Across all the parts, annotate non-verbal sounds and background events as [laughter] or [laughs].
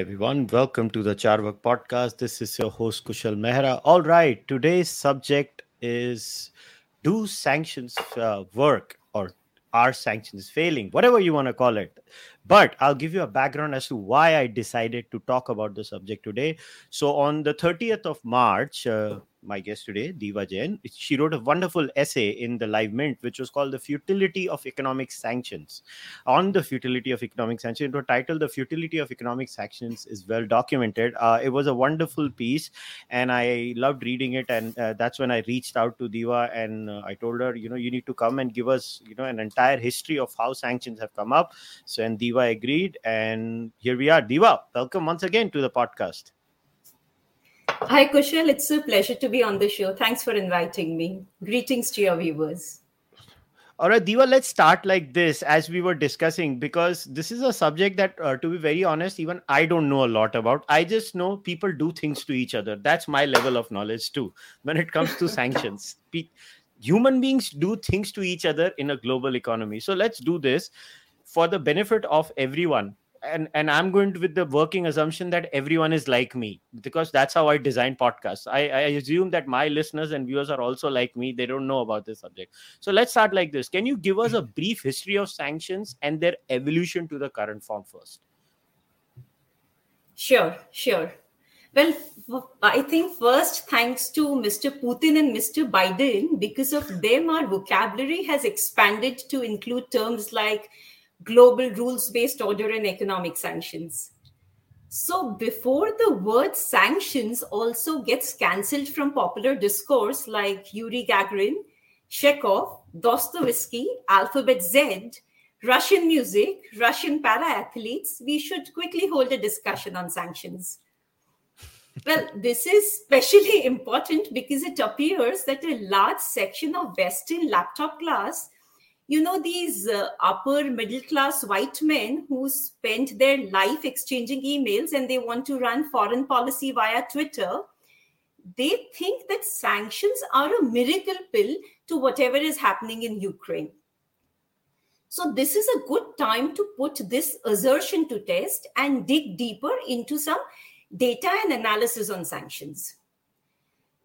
Everyone. Welcome to the Carvaka podcast. This is your host, Kushal Mehra. All right, today's subject is Do sanctions uh, work or are sanctions failing? Whatever you want to call it. But I'll give you a background as to why I decided to talk about the subject today. So, on the 30th of March, uh, my guest today, Diva Jain, she wrote a wonderful essay in the Live Mint, which was called The Futility of Economic Sanctions. On the futility of economic sanctions, was titled The Futility of Economic Sanctions is well documented. Uh, it was a wonderful piece, and I loved reading it. And uh, that's when I reached out to Diva and uh, I told her, you know, you need to come and give us, you know, an entire history of how sanctions have come up. So, and Diva agreed. And here we are. Diva, welcome once again to the podcast. Hi, Kushal. It's a pleasure to be on the show. Thanks for inviting me. Greetings to your viewers. All right, Diva, let's start like this as we were discussing because this is a subject that, uh, to be very honest, even I don't know a lot about. I just know people do things to each other. That's my level of knowledge too. When it comes to [laughs] sanctions, human beings do things to each other in a global economy. So let's do this for the benefit of everyone and and i'm going to, with the working assumption that everyone is like me because that's how i design podcasts. I, I assume that my listeners and viewers are also like me. They don't know about this subject. So let's start like this. Can you give us a brief history of sanctions and their evolution to the current form first? Sure sure. Well i think first thanks to mr putin and mr biden because of them our vocabulary has expanded to include terms like global rules based order and economic sanctions. So, before the word sanctions also gets cancelled from popular discourse like Yuri Gagarin, Chekhov, Dostoevsky, Alphabet Z, Russian music, Russian para athletes, we should quickly hold a discussion on sanctions. Well, this is especially [laughs] important because it appears that a large section of Western laptop class you know these uh, upper middle class white men who spent their life exchanging emails and they want to run foreign policy via twitter they think that sanctions are a miracle pill to whatever is happening in ukraine. So this is a good time to put this assertion to test and dig deeper into some data and analysis on sanctions.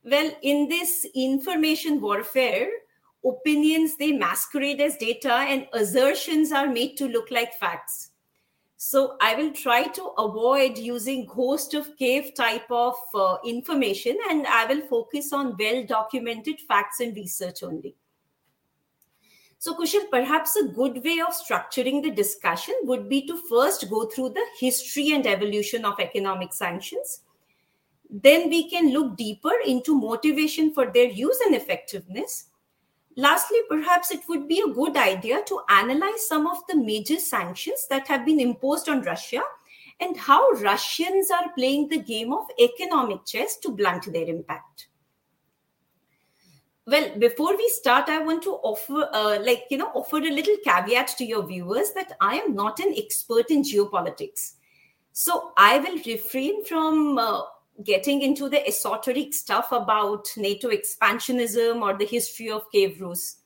Well in this information warfare opinions they masquerade as data and assertions are made to look like facts. So i will try to avoid using ghost of Kyiv type of uh, information and i will focus on well documented facts and research only. So kushal perhaps a good way of structuring the discussion would be to first go through the history and evolution of economic sanctions. Then we can look deeper into motivation for their use and effectiveness Lastly, perhaps it would be a good idea to analyze some of the major sanctions that have been imposed on Russia and how Russians are playing the game of economic chess to blunt their impact. Well, before we start, I want to offer, uh, like, you know, offer a little caveat to your viewers that I am not an expert in geopolitics. So I will refrain from uh, getting into the esoteric stuff about NATO expansionism or the history of Kievan Rus.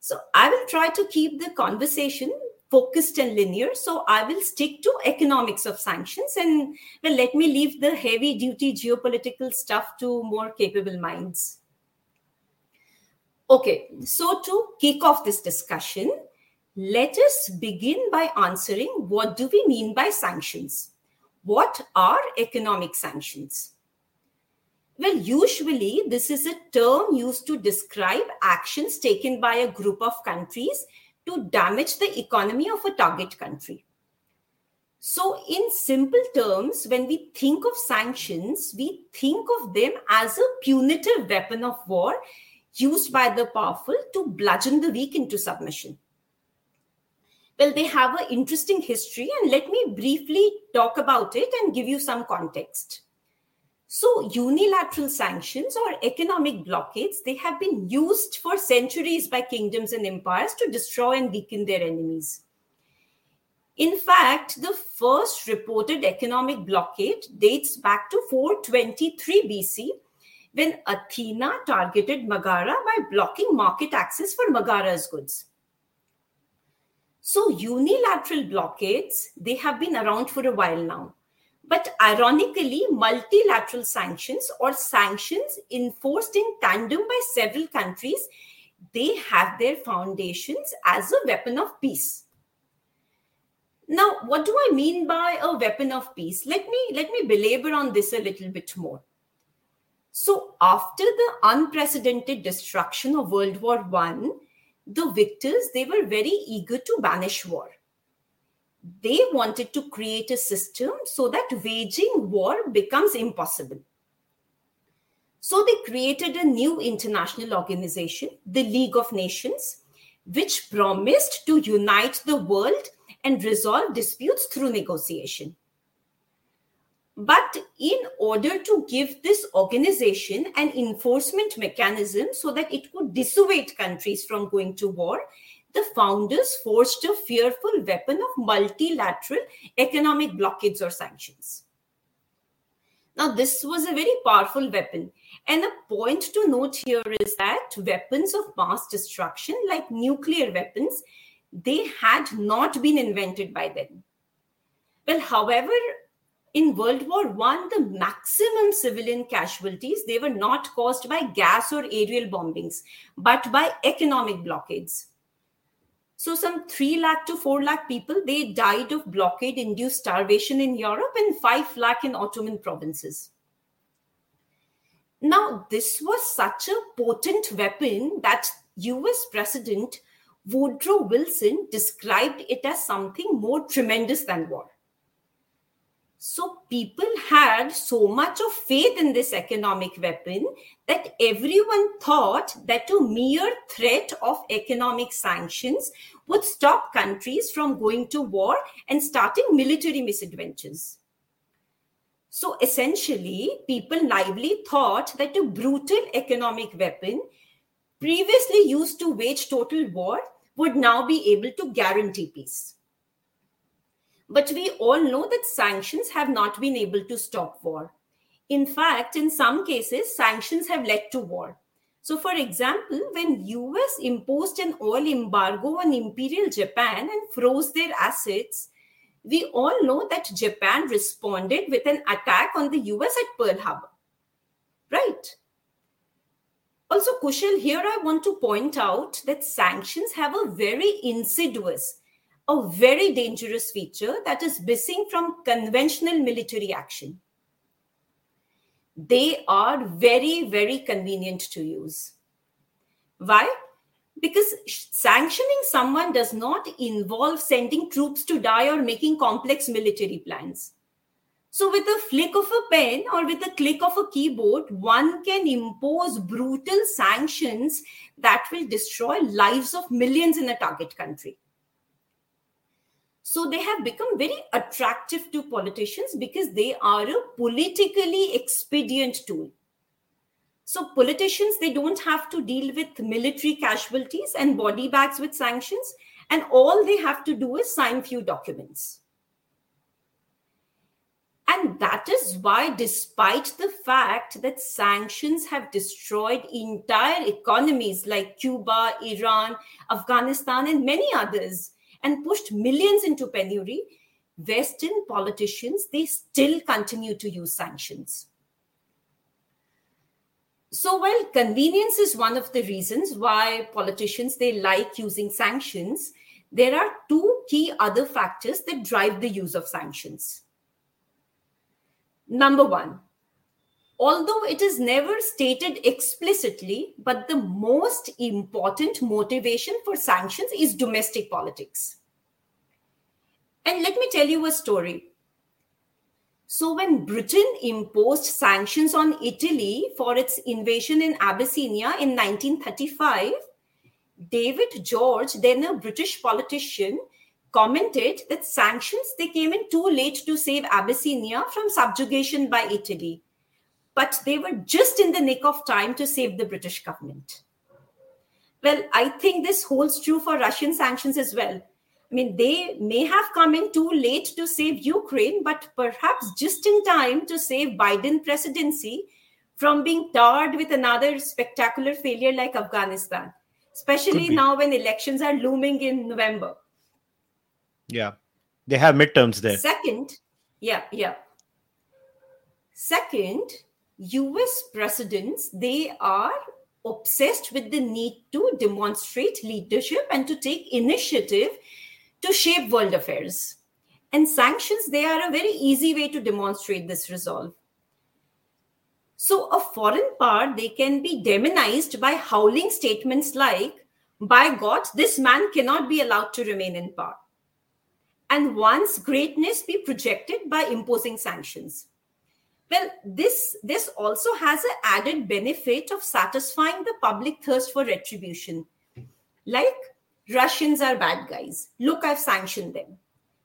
So I will try to keep the conversation focused and linear. So I will stick to economics of sanctions and well, let me leave the heavy duty geopolitical stuff to more capable minds. Okay, so to kick off this discussion, let us begin by answering what do we mean by sanctions? What are economic sanctions? Well, usually this is a term used to describe actions taken by a group of countries to damage the economy of a target country. So, in simple terms, when we think of sanctions, we think of them as a punitive weapon of war used by the powerful to bludgeon the weak into submission. Well, they have an interesting history, and let me briefly talk about it and give you some context. So, unilateral sanctions or economic blockades, they have been used for centuries by kingdoms and empires to destroy and weaken their enemies. In fact, the first reported economic blockade dates back to 423 BC when Athens targeted Megara by blocking market access for Megara's goods. So unilateral blockades, they have been around for a while now. But ironically, multilateral sanctions or sanctions enforced in tandem by several countries, they have their foundations as a weapon of peace. Now, what do I mean by a weapon of peace? Let me let me belabor on this a little bit more. So, after the unprecedented destruction of World War One, the victors they were very eager to banish war they wanted to create a system so that waging war becomes impossible. So they created a new international organization, the League of Nations, which promised to unite the world and resolve disputes through negotiation. But in order to give this organization an enforcement mechanism so that it could dissuade countries from going to war, the founders forged a fearful weapon of multilateral economic blockades or sanctions. Now, this was a very powerful weapon. And a point to note here is that weapons of mass destruction, like nuclear weapons, they had not been invented by then. Well, however, in World War One, the maximum civilian casualties they were not caused by gas or aerial bombings, but by economic blockades. So some 3 lakh to 4 lakh people, they died of blockade-induced starvation in Europe and 5 lakh in Ottoman provinces. Now, this was such a potent weapon that US President Woodrow Wilson described it as something more tremendous than war. So people had so much of faith in this economic weapon that everyone thought that a mere threat of economic sanctions would stop countries from going to war and starting military misadventures. So essentially, people naively thought that a brutal economic weapon previously used to wage total war would now be able to guarantee peace. But we all know that sanctions have not been able to stop war. In fact, in some cases, sanctions have led to war. So, for example, when US imposed an oil embargo on Imperial Japan and froze their assets, we all know that Japan responded with an attack on the US at Pearl Harbor. Right? Also, Kushal, here I want to point out that sanctions have a very insidious a very dangerous feature that is missing from conventional military action. They are very, very convenient to use. Why? Because sanctioning someone does not involve sending troops to die or making complex military plans. So, with a flick of a pen or with a click of a keyboard, one can impose brutal sanctions that will destroy lives of millions in a target country. So they have become very attractive to politicians because they are a politically expedient tool. So politicians, they don't have to deal with military casualties and body bags with sanctions. And all they have to do is sign few documents. And that is why, despite the fact that sanctions have destroyed entire economies like Cuba, Iran, Afghanistan, and many others, and pushed millions into penury, Western politicians, they still continue to use sanctions. So while convenience is one of the reasons why politicians they like using sanctions, there are two key other factors that drive the use of sanctions. Number one, although it is never stated explicitly, but the most important motivation for sanctions is domestic politics. And let me tell you a story. So, when Britain imposed sanctions on Italy for its invasion in Abyssinia in 1935, David George, then a British politician, commented that sanctions they came in too late to save Abyssinia from subjugation by Italy but they were just in the nick of time to save the British government. Well, I think this holds true for Russian sanctions as well. I mean, they may have come in too late to save Ukraine, but perhaps just in time to save Biden presidency from being tarred with another spectacular failure like Afghanistan, especially now when elections are looming in November. Yeah, they have midterms there. Second, yeah, yeah. Second, US presidents, they are obsessed with the need to demonstrate leadership and to take initiative to shape world affairs. And sanctions, they are a very easy way to demonstrate this resolve. So, a foreign power, they can be demonized by howling statements like, by God, this man cannot be allowed to remain in power. And one's greatness be projected by imposing sanctions. Well, this, this also has an added benefit of satisfying the public thirst for retribution. Like, Russians are bad guys. Look, I've sanctioned them.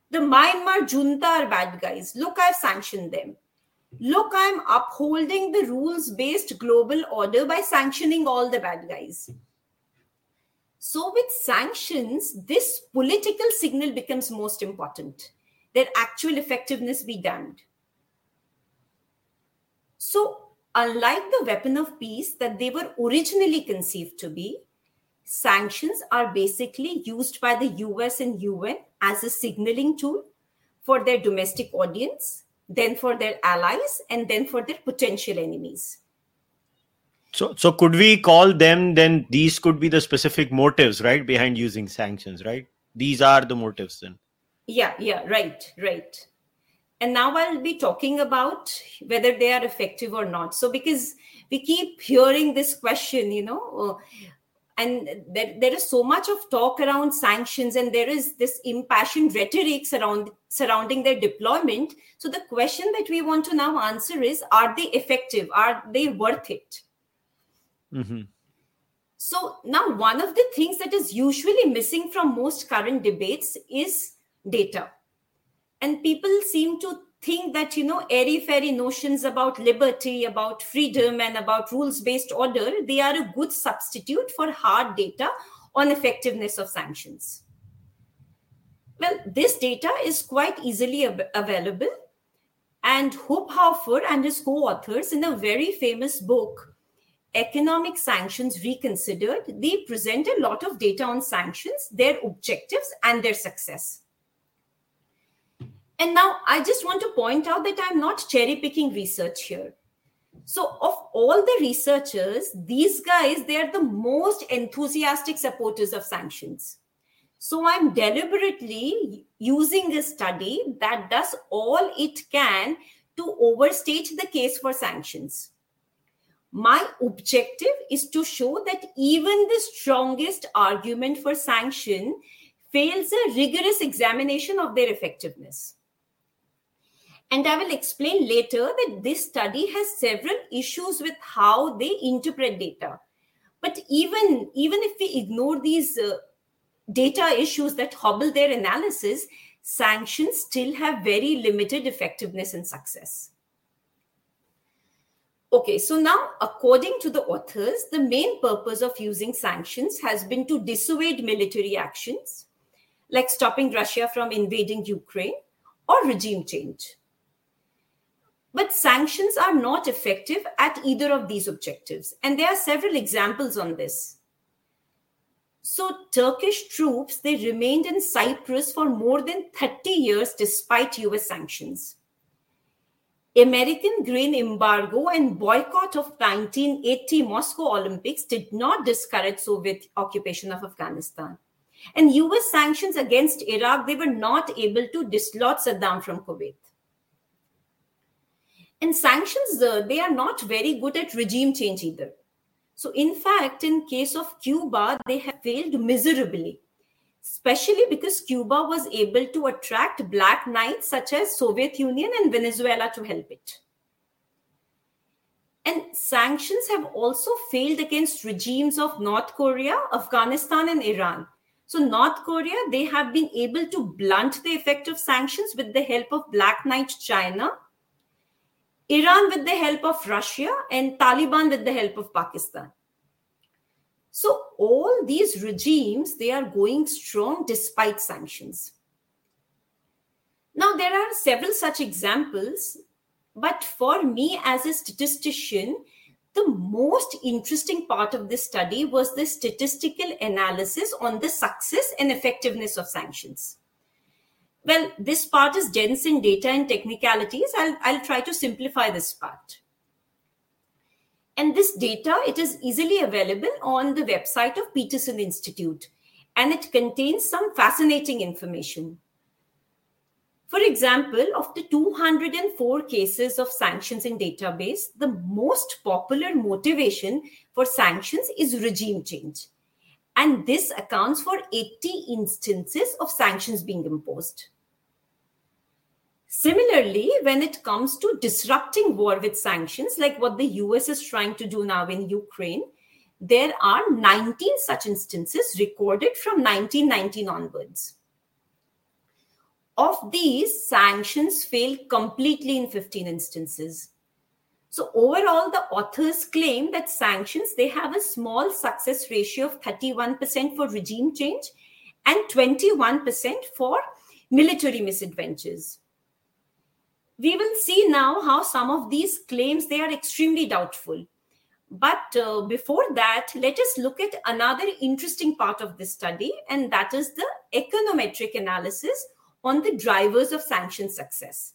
The Myanmar junta are bad guys. Look, I've sanctioned them. Look, I'm upholding the rules based global order by sanctioning all the bad guys. So, with sanctions, this political signal becomes most important. Their actual effectiveness be damned. So, unlike the weapon of peace that they were originally conceived to be, sanctions are basically used by the US and UN as a signaling tool for their domestic audience, then for their allies, and then for their potential enemies. So, so could we call them then? These could be the specific motives, right, behind using sanctions, right? These are the motives then. Yeah, yeah, right, right. And now I'll be talking about whether they are effective or not. So, because we keep hearing this question, you know, uh, and there, there is so much of talk around sanctions and there is this impassioned rhetoric surround, surrounding their deployment so the question that we want to now answer is are they effective are they worth it mm-hmm. so now one of the things that is usually missing from most current debates is data and people seem to think that you know airy fairy notions about liberty about freedom and about rules based order they are a good substitute for hard data on effectiveness of sanctions. Well this data is quite easily ab- available. And hope Hufbauer and his co-authors in a very famous book economic sanctions reconsidered they present a lot of data on sanctions their objectives and their success and now I just want to point out that I'm not cherry picking research here. So, of all the researchers, these guys, they are the most enthusiastic supporters of sanctions. So, I'm deliberately using a study that does all it can to overstate the case for sanctions. My objective is to show that even the strongest argument for sanction fails a rigorous examination of their effectiveness. And I will explain later that this study has several issues with how they interpret data. But even, even if we ignore these uh, data issues that hobble their analysis, sanctions still have very limited effectiveness and success. Okay, so now, according to the authors, the main purpose of using sanctions has been to dissuade military actions, like stopping Russia from invading Ukraine or regime change. But sanctions are not effective at either of these objectives. And there are several examples on this. So, Turkish troops, they remained in Cyprus for more than 30 years despite US sanctions. American grain embargo and boycott of 1980 Moscow Olympics did not discourage Soviet occupation of Afghanistan. And US sanctions against Iraq, they were not able to dislodge Saddam from Kuwait and sanctions uh, they are not very good at regime change either. So in fact in case of cuba they have failed miserably especially because cuba was able to attract black knights such as soviet union and venezuela to help it. And sanctions have also failed against regimes of north korea afghanistan and iran. So north korea they have been able to blunt the effect of sanctions with the help of black knight china Iran with the help of Russia, and Taliban with the help of Pakistan. So all these regimes, they are going strong despite sanctions. Now, there are several such examples, but for me as a statistician, the most interesting part of this study was the statistical analysis on the success and effectiveness of sanctions. Well, this part is dense in data and technicalities. I'll, I'll try to simplify this part. And this data, it is easily available on the website of Peterson Institute, and it contains some fascinating information. For example, of the 204 cases of sanctions in database, the most popular motivation for sanctions is regime change. And this accounts for 80 instances of sanctions being imposed. Similarly, when it comes to disrupting war with sanctions, like what the US is trying to do now in Ukraine, there are 19 such instances recorded from 1919 onwards. Of these, sanctions failed completely in 15 instances. So overall, the authors claim that sanctions, they have a small success ratio of 31% for regime change and 21% for military misadventures. We will see now how some of these claims, they are extremely doubtful. But uh, before that, let us look at another interesting part of this study, and that is the econometric analysis on the drivers of sanction success.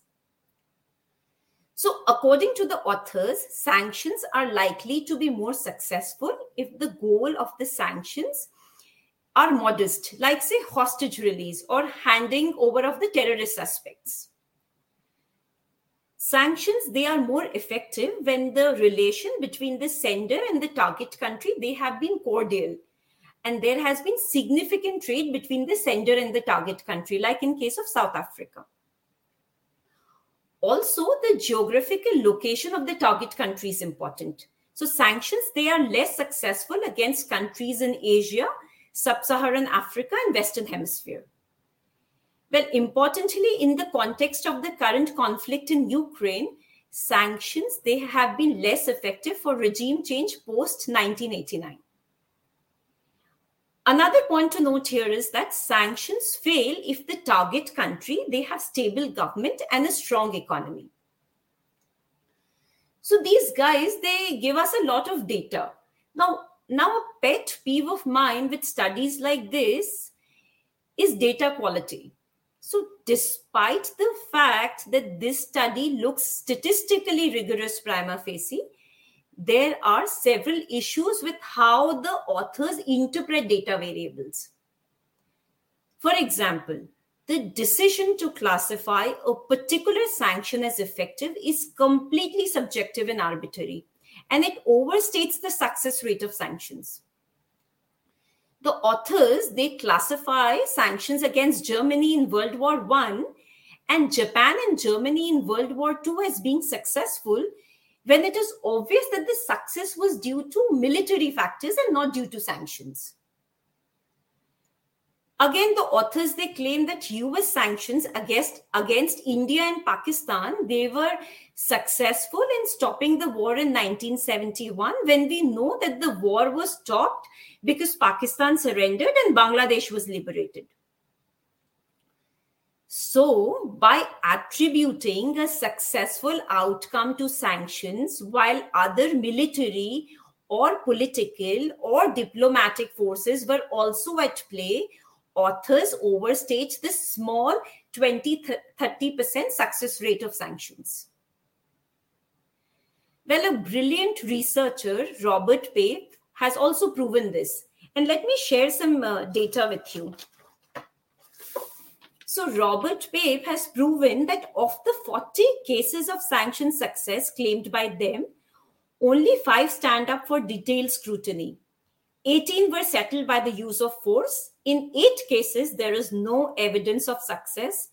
So, according to the authors, sanctions are likely to be more successful if the goal of the sanctions are modest, like, say, hostage release or handing over of the terrorist suspects. Sanctions, they are more effective when the relation between the sender and the target country, they have been cordial. And there has been significant trade between the sender and the target country, like in case of South Africa. Also the geographical location of the target country is important. So sanctions they are less successful against countries in asia sub-saharan africa and western hemisphere well importantly in the context of the current conflict in ukraine sanctions they have been less effective for regime change post 1989 Another point to note here is that sanctions fail if the target country they have stable government and a strong economy. So these guys they give us a lot of data. Now now a pet peeve of mine with studies like this is data quality. So despite the fact that this study looks statistically rigorous prima facie, there are several issues with how the authors interpret data variables. For example, the decision to classify a particular sanction as effective is completely subjective and arbitrary, and it overstates the success rate of sanctions. The authors they classify sanctions against Germany in World War I and Japan and Germany in World War II as being successful when it is obvious that the success was due to military factors and not due to sanctions. Again, the authors they claim that US sanctions against, against India and Pakistan they were successful in stopping the war in 1971 when we know that the war was stopped because Pakistan surrendered and Bangladesh was liberated. So, by attributing a successful outcome to sanctions while other military or political or diplomatic forces were also at play, authors overstate the small 20 30% success rate of sanctions. Well, a brilliant researcher, Robert Pape, has also proven this. And let me share some uh, data with you. So, Robert Pape has proven that of the 40 cases of sanction success claimed by them, only five stand up for detailed scrutiny. 18 were settled by the use of force. In eight cases, there is no evidence of success.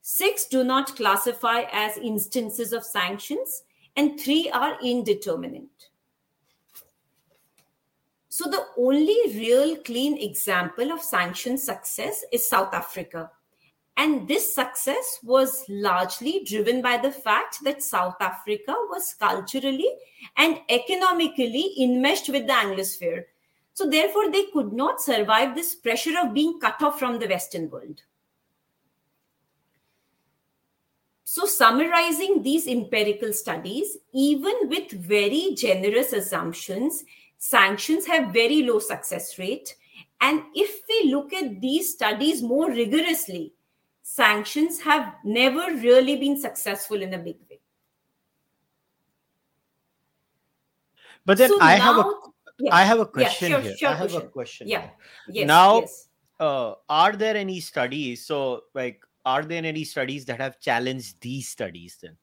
Six do not classify as instances of sanctions, and three are indeterminate. So, the only real clean example of sanction success is South Africa and this success was largely driven by the fact that South Africa was culturally and economically enmeshed with the Anglosphere. So, therefore, they could not survive this pressure of being cut off from the Western world. So, summarizing these empirical studies, even with very generous assumptions, sanctions have very low success rate. And if we look at these studies more rigorously, sanctions have never really been successful in a big way. But then So I have a now- yeah, I have a yeah, question sure, here. sure, I have a question. Yeah. Yes, Now- yes. Uh, are there any studies? So, like, are there any studies that have challenged these studies? Then,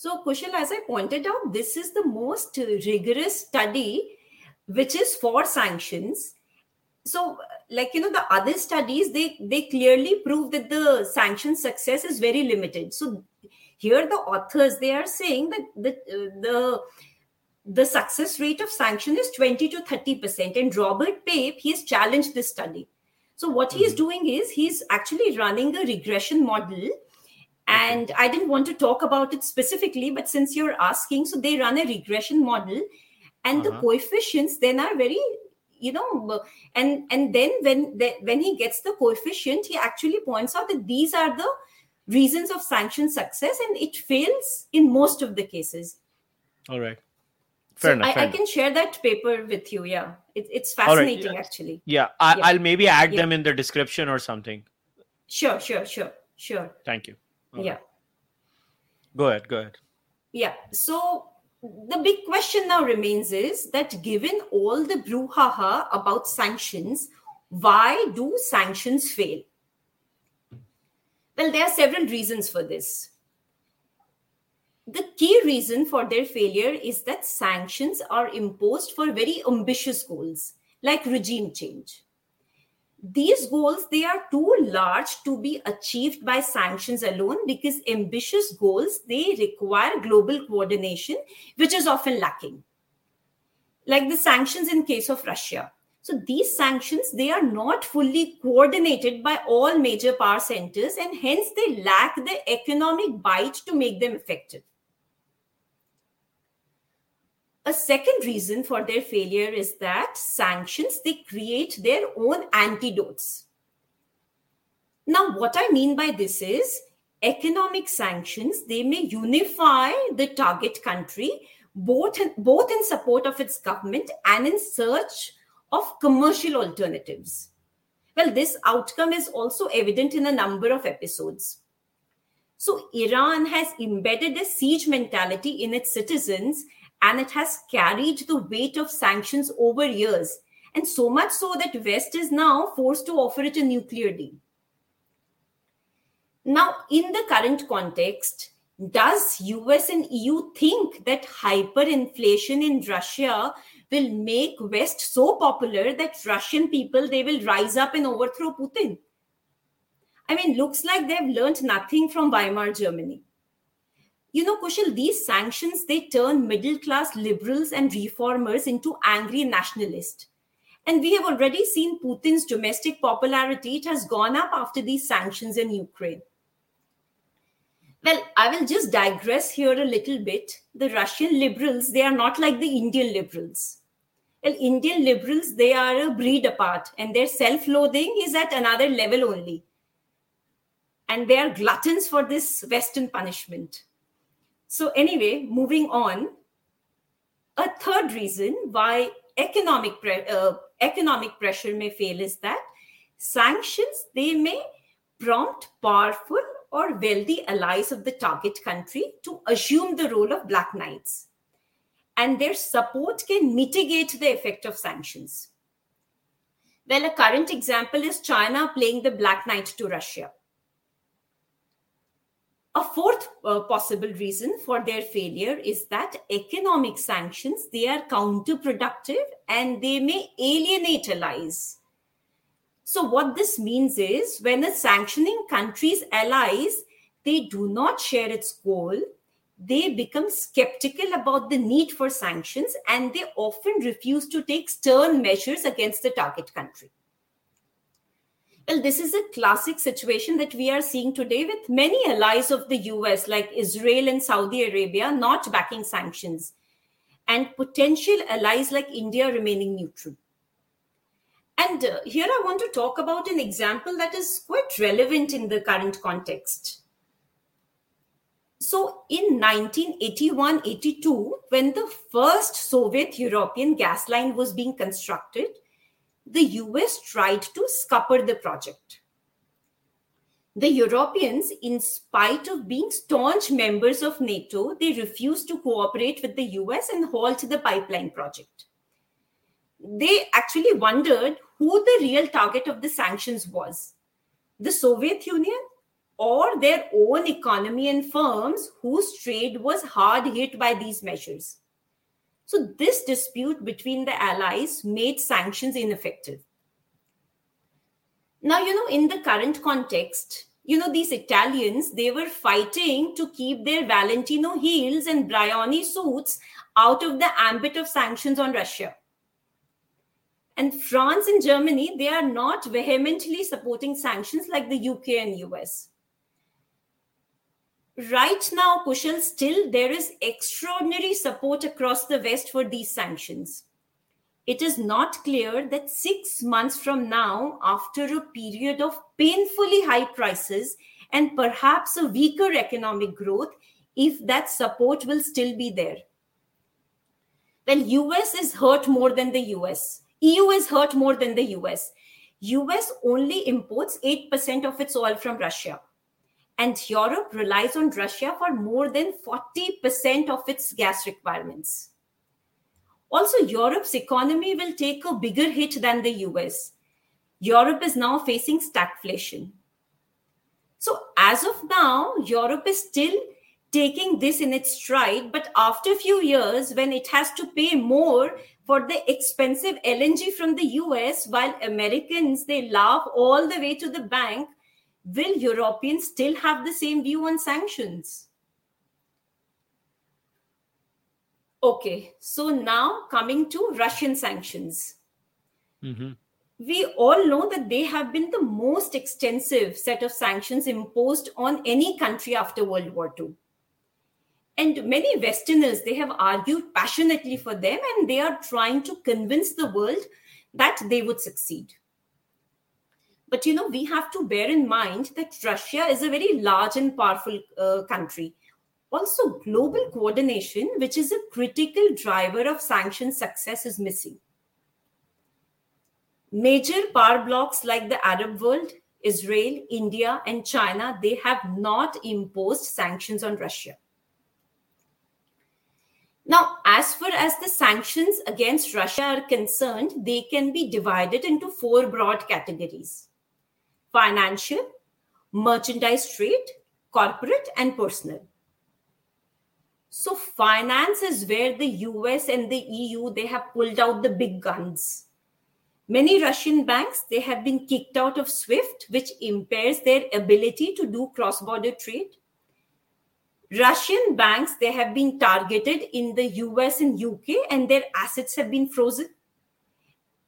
So, Kushal, as I pointed out, this is the most rigorous study which is for sanctions. So, like you know, the other studies they they clearly prove that the sanction success is very limited. So, here the authors they are saying that the the the success rate of sanction is 20 to 30 percent and robert pape he has challenged this study so what he is Mhm. doing is he's actually running a regression model and i didn't want to talk about it specifically but since you're asking so they run a regression model and the Uh-huh. coefficients then are very you know and and then when the, when he gets the coefficient he actually points out that these are the reasons of sanction success and it fails in most of the cases all right, fair so enough. I, I can share that paper with you yeah it, it's right, fascinating yeah. actually Yeah, I, Yeah. I'll maybe add Yeah. them in the description or something. sure sure sure sure Thank you. Yeah Go ahead. Go ahead. Yeah. So the big question now remains is that given all the brouhaha about sanctions, why do sanctions fail? Well, there are several reasons for this. The key reason for their failure is that sanctions are imposed for very ambitious goals, like regime change these goals they are too large to be achieved by sanctions alone because ambitious goals they require global coordination which is often lacking. Like the sanctions in case of russia. So these sanctions they are not fully coordinated by all major power centers and hence they lack the economic bite to make them effective a second reason for their failure is that sanctions they create their own antidotes. Now what i mean by this is economic sanctions they may unify the target country both in, both in support of its government and in search of commercial alternatives. Well this outcome is also evident in a number of episodes. So iran has embedded a siege mentality in its citizens and it has carried the weight of sanctions over years and so much so that west is now forced to offer it a nuclear deal. Now in the current context does us and eu think that hyperinflation in russia will make west so popular that russian people they will rise up and overthrow putin? I mean looks like they've learned nothing from weimar germany you know kushal these sanctions they turn middle class liberals and reformers into angry nationalists. And we have already seen putin's domestic popularity it has gone up after these sanctions in ukraine. Well i will just digress here a little bit. The russian liberals they are not like the indian liberals. Well indian liberals they are a breed apart and their self-loathing is at another level only. And they are gluttons for this western punishment so, anyway, moving on, a third reason why economic pre- uh, economic pressure may fail is that sanctions they may prompt powerful or wealthy allies of the target country to assume the role of black knights. And their support can mitigate the effect of sanctions. Well a current example is china playing the black knight to russia a fourth uh, possible reason for their failure is that economic sanctions they are counterproductive and they may alienate allies. So what this means is when a sanctioning country's allies they do not share its goal they become skeptical about the need for sanctions and they often refuse to take stern measures against the target country well, this is a classic situation that we are seeing today with many allies of the US, like Israel and Saudi Arabia, not backing sanctions, and potential allies like India remaining neutral. And uh, here I want to talk about an example that is quite relevant in the current context. So, in 1981 82, when the first Soviet European gas line was being constructed, the US tried to scupper the project. The Europeans, in spite of being staunch members of NATO, they refused to cooperate with the US and halt the pipeline project. They actually wondered who the real target of the sanctions was the Soviet Union or their own economy and firms whose trade was hard hit by these measures. So, this dispute between the allies made sanctions ineffective. Now, you know, in the current context, you know, these Italians, they were fighting to keep their Valentino heels and Brioni suits out of the ambit of sanctions on Russia. And France and Germany, they are not vehemently supporting sanctions like the UK and US right now, Kushal, still there is extraordinary support across the West for these sanctions. It is not clear that six months from now, after a period of painfully high prices and perhaps a weaker economic growth, if that support will still be there. Well, US is hurt more than the US. EU is hurt more than the US. US only imports 8% of its oil from Russia and Europe relies on Russia for more than 40% of its gas requirements. Also, Europe's economy will take a bigger hit than the US. Europe is now facing stagflation. So, as of now, Europe is still taking this in its stride, but after a few years, when it has to pay more for the expensive LNG from the US, while Americans they laugh all the way to the bank will Europeans still have the same view on sanctions? Okay, so now coming to Russian sanctions. Mm-hmm. We all know that they have been the most extensive set of sanctions imposed on any country after World War II. And many Westerners, they have argued passionately for them and they are trying to convince the world that they would succeed. But you know, we have to bear in mind that Russia is a very large and powerful uh, country. Also, global coordination, which is a critical driver of sanction success, is missing. Major power blocs like the Arab world, Israel, India, and China, they have not imposed sanctions on Russia. Now, as far as the sanctions against Russia are concerned, they can be divided into four broad categories financial, merchandise trade, corporate, and personal. So finance is where the US and the EU they have pulled out the big guns. Many Russian banks they have been kicked out of SWIFT, which impairs their ability to do cross-border trade. Russian banks they have been targeted in the US and UK, and their assets have been frozen.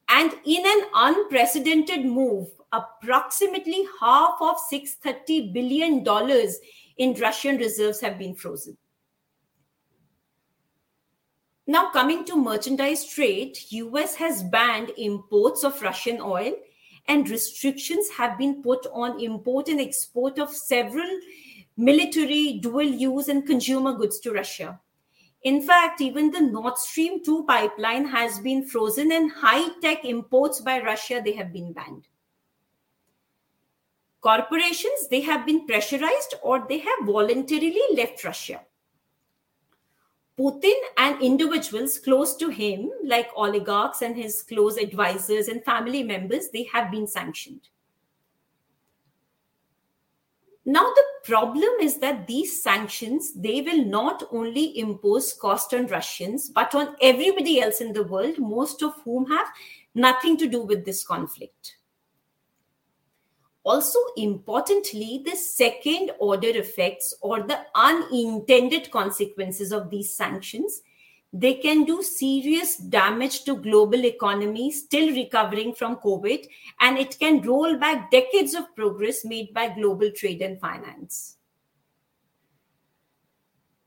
And in an unprecedented move, approximately half of 630 billion dollars in Russian reserves have been frozen. Now coming to merchandise trade, US has banned imports of Russian oil and restrictions have been put on import and export of several military, dual use and consumer goods to Russia. In fact, even the Nord Stream 2 pipeline has been frozen and high-tech imports by Russia they have been banned corporations they have been pressurized or they have voluntarily left russia. Putin and individuals close to him like oligarchs and his close advisors and family members they have been sanctioned. Now the problem is that these sanctions they will not only impose cost on russians but on everybody else in the world most of whom have nothing to do with this conflict also importantly the second order effects or the unintended consequences of these sanctions they can do serious damage to global economy still recovering from covid and it can roll back decades of progress made by global trade and finance.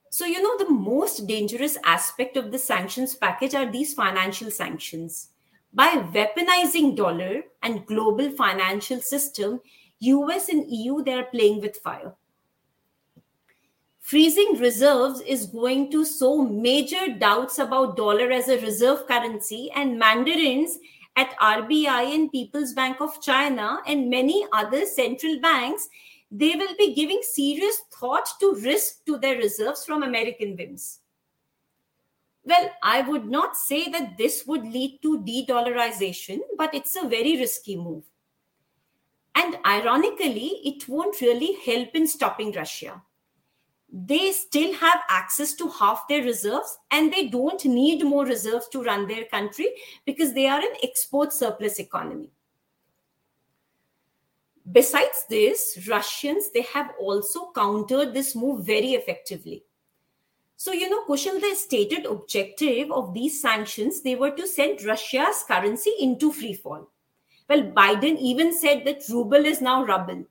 So you know the most dangerous aspect of the sanctions package are these financial sanctions by weaponizing dollar and global financial system us and eu they are playing with fire freezing reserves is going to sow major doubts about dollar as a reserve currency and mandarins at RBI and People's Bank of China and many other central banks they will be giving serious thought to risk to their reserves from American whims. Well, I would not say that this would lead to de dollarization, but it's a very risky move. And ironically, it won't really help in stopping Russia. They still have access to half their reserves and they don't need more reserves to run their country because they are an export surplus economy. Besides this, Russians, they have also countered this move very effectively. So, you know, Kushal, the stated objective of these sanctions, they were to send Russia's currency into free fall. Well, Biden even said that ruble is now rubble.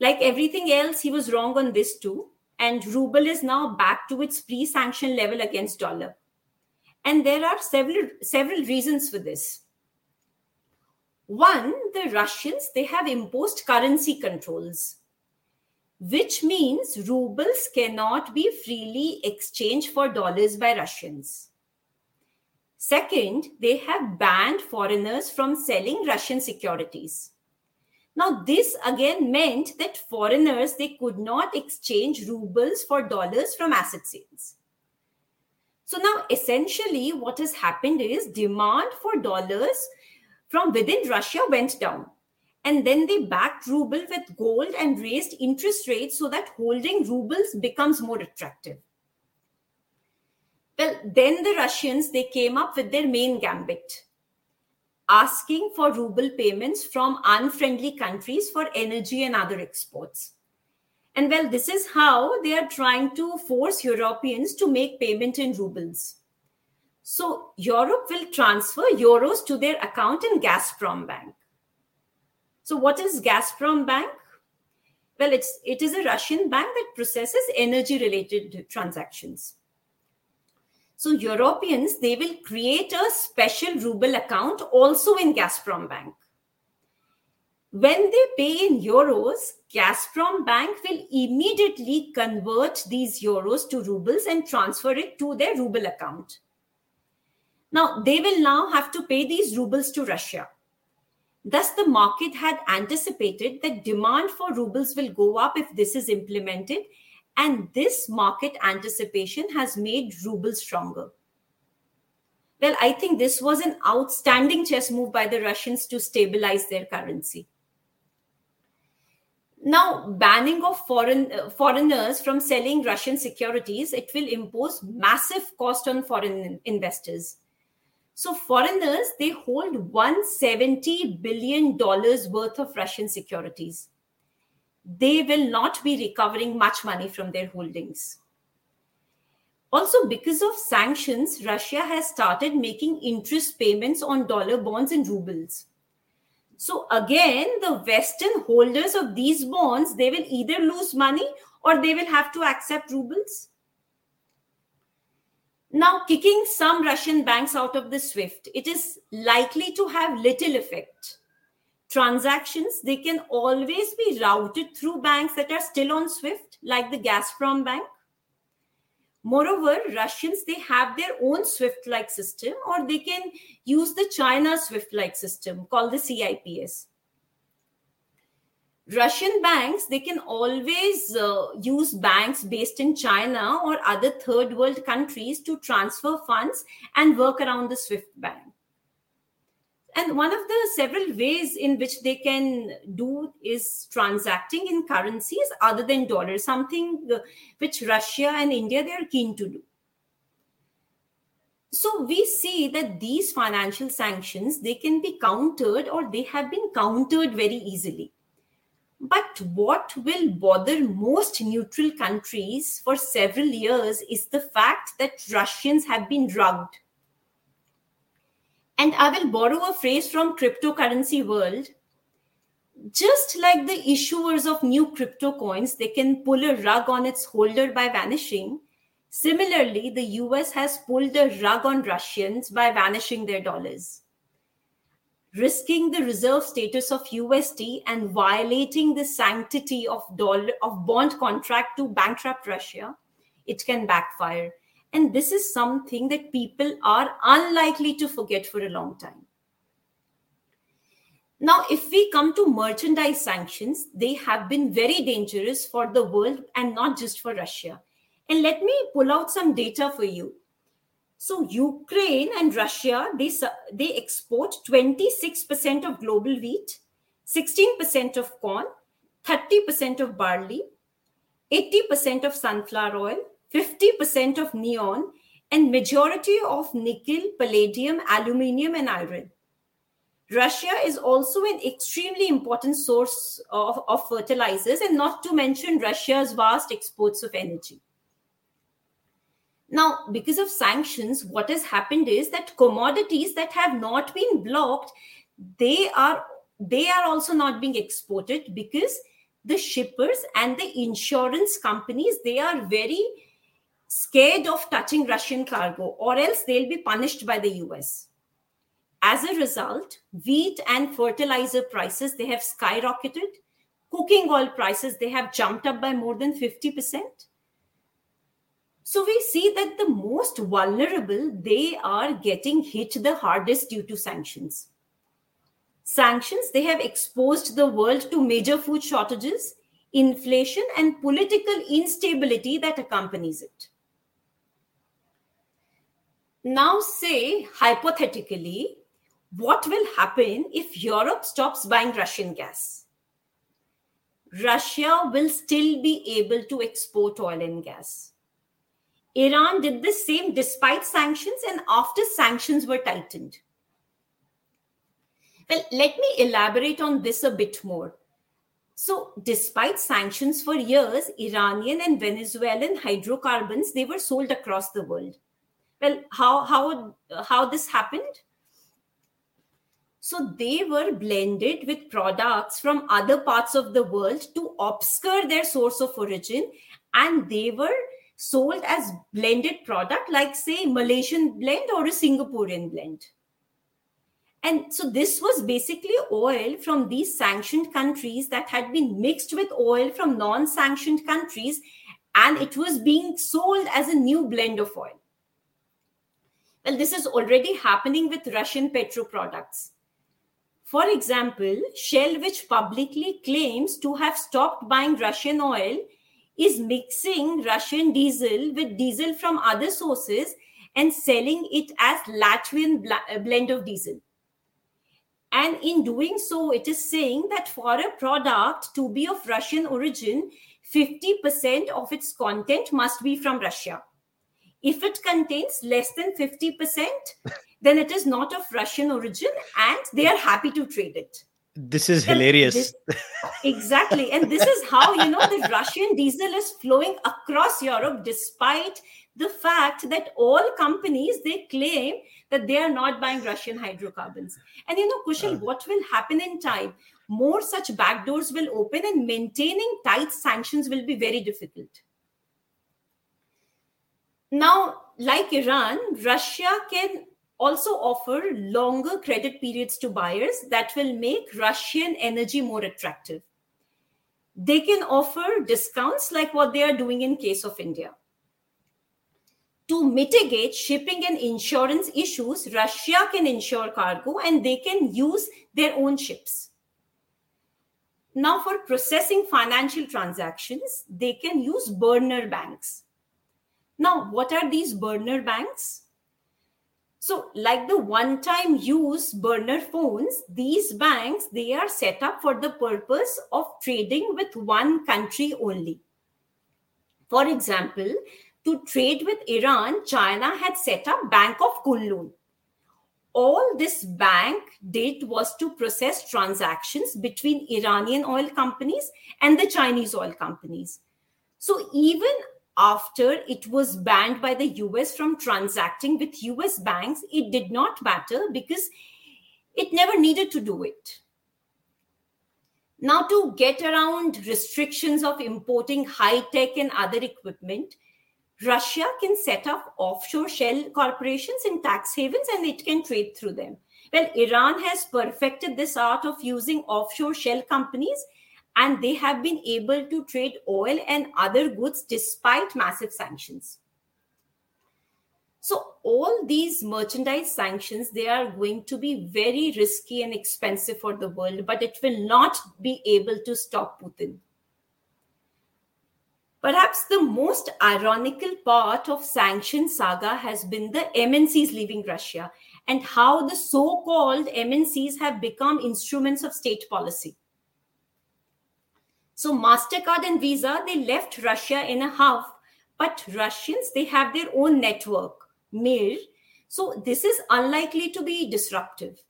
Like everything else, he was wrong on this too. And ruble is now back to its pre-sanction level against dollar. And there are several several reasons for this. One, the Russians they have imposed currency controls, which means rubles cannot be freely exchanged for dollars by Russians. Second, they have banned foreigners from selling Russian securities. Now, this again meant that foreigners they could not exchange rubles for dollars from asset sales. So now essentially what has happened is demand for dollars from within Russia went down. And then they backed ruble with gold and raised interest rates so that holding rubles becomes more attractive. Well, then the Russians they came up with their main gambit, asking for ruble payments from unfriendly countries for energy and other exports. And well, this is how they are trying to force Europeans to make payment in rubles. So Europe will transfer euros to their account in Gazprom Bank. So what is Gazprom Bank? Well, it's it is a Russian bank that processes energy related transactions. So Europeans, they will create a special ruble account also in Gazprom Bank. When they pay in euros, Gazprom Bank will immediately convert these euros to rubles and transfer it to their ruble account. Now, they will now have to pay these rubles to Russia. Thus, the market had anticipated that demand for rubles will go up if this is implemented and this market anticipation has made ruble stronger. Well, I think this was an outstanding chess move by the Russians to stabilize their currency. Now, banning of foreign uh, foreigners from selling Russian securities, it will impose massive cost on foreign investors. So foreigners, they hold 170 billion dollars worth of Russian securities they will not be recovering much money from their holdings. Also, because of sanctions, Russia has started making interest payments on dollar bonds in rubles. So again, the Western holders of these bonds, they will either lose money or they will have to accept rubles. Now, kicking some Russian banks out of the SWIFT, it is likely to have little effect. Transactions they can always be routed through banks that are still on swift like the gazprom bank. Moreover russians they have their own swift like system or they can use the china swift like system called the cips russian banks they can always uh, use banks based in china or other third world countries to transfer funds and work around the swift bank. And one of the several ways in which they can do is transacting in currencies other than dollars something uh, which russia and india they are keen to do. So we see that these financial sanctions they can be countered or they have been countered very easily but what will bother most neutral countries for several years is the fact that russians have been drugged and I will borrow a phrase from cryptocurrency world. Just like the issuers of new crypto coins, they can pull a rug on its holder by vanishing. Similarly, the US has pulled a rug on Russians by vanishing their dollars. Risking the reserve status of USD and violating the sanctity of dollar of bond contract to bankrupt Russia, it can backfire and this is something that people are unlikely to forget for a long time. Now, if we come to merchandise sanctions, they have been very dangerous for the world and not just for Russia. And let me pull out some data for you. So, Ukraine and Russia, they, they export 26% of global wheat, 16% of corn, 30% of barley, 80% of sunflower oil, 50% of neon, and majority of nickel, palladium, aluminium, and iron. Russia is also an extremely important source of, of fertilizers, and not to mention Russia's vast exports of energy. Now, because of sanctions, what has happened is that commodities that have not been blocked, they are they are also not being exported because the shippers and the insurance companies they are very scared of touching Russian cargo, or else they'll be punished by the US. As a result, wheat and fertilizer prices they have skyrocketed. Cooking oil prices they have jumped up by more than 50%. So we see that the most vulnerable they are getting hit the hardest due to sanctions. Sanctions they have exposed the world to major food shortages, inflation and political instability that accompanies it. Now say hypothetically what will happen if Europe stops buying Russian gas? Russia will still be able to export oil and gas. Iran did the same despite sanctions and after sanctions were tightened. Well, let me elaborate on this a bit more. So, despite sanctions for years, Iranian and Venezuelan hydrocarbons they were sold across the world. Well, how how how this happened? So they were blended with products from other parts of the world to obscure their source of origin. And they were sold as blended product, like say Malaysian blend or a Singaporean blend. And so this was basically oil from these sanctioned countries that had been mixed with oil from non-sanctioned countries, and it was being sold as a new blend of oil. Well, this is already happening with Russian petro products. For example, Shell, which publicly claims to have stopped buying Russian oil, is mixing Russian diesel with diesel from other sources and selling it as Latvian uh, blend of diesel. And in doing so, it is saying that for a product to be of Russian origin, 50% of its content must be from Russia. If it contains less than 50%, then it is not of Russian origin and they are happy to trade it. This is hilarious. This, exactly. And this is how, you know, the Russian diesel is flowing across Europe despite the fact that all companies they claim that they are not buying Russian hydrocarbons. And you know, Kushal, uh, what will happen in time? More such backdoors will open and maintaining tight sanctions will be very difficult. Now, like Iran, Russia can also offer longer credit periods to buyers that will make Russian energy more attractive. They can offer discounts like what they are doing in case of India. To mitigate shipping and insurance issues, Russia can insure cargo and they can use their own ships. Now, for processing financial transactions, they can use burner banks. Now, what are these burner banks? So, like the one time use burner phones, these banks they are set up for the purpose of trading with one country only. For example, to trade with Iran, China had set up Bank of Kunlun. All this bank did was to process transactions between Iranian oil companies and the Chinese oil companies. So even after it was banned by the US from transacting with US banks, it did not matter because it never needed to do it. Now, to get around restrictions of importing high tech and other equipment, Russia can set up offshore shell corporations in tax havens and it can trade through them. Well, Iran has perfected this art of using offshore shell companies and they have been able to trade oil and other goods despite massive sanctions. So all these merchandise sanctions, they are going to be very risky and expensive for the world, but it will not be able to stop Putin. Perhaps the most ironical part of sanction saga has been the MNCs leaving Russia and how the so-called MNCs have become instruments of state policy. So MasterCard and Visa, they left Russia in a huff, but Russians, they have their own network Mir. So this is unlikely to be disruptive.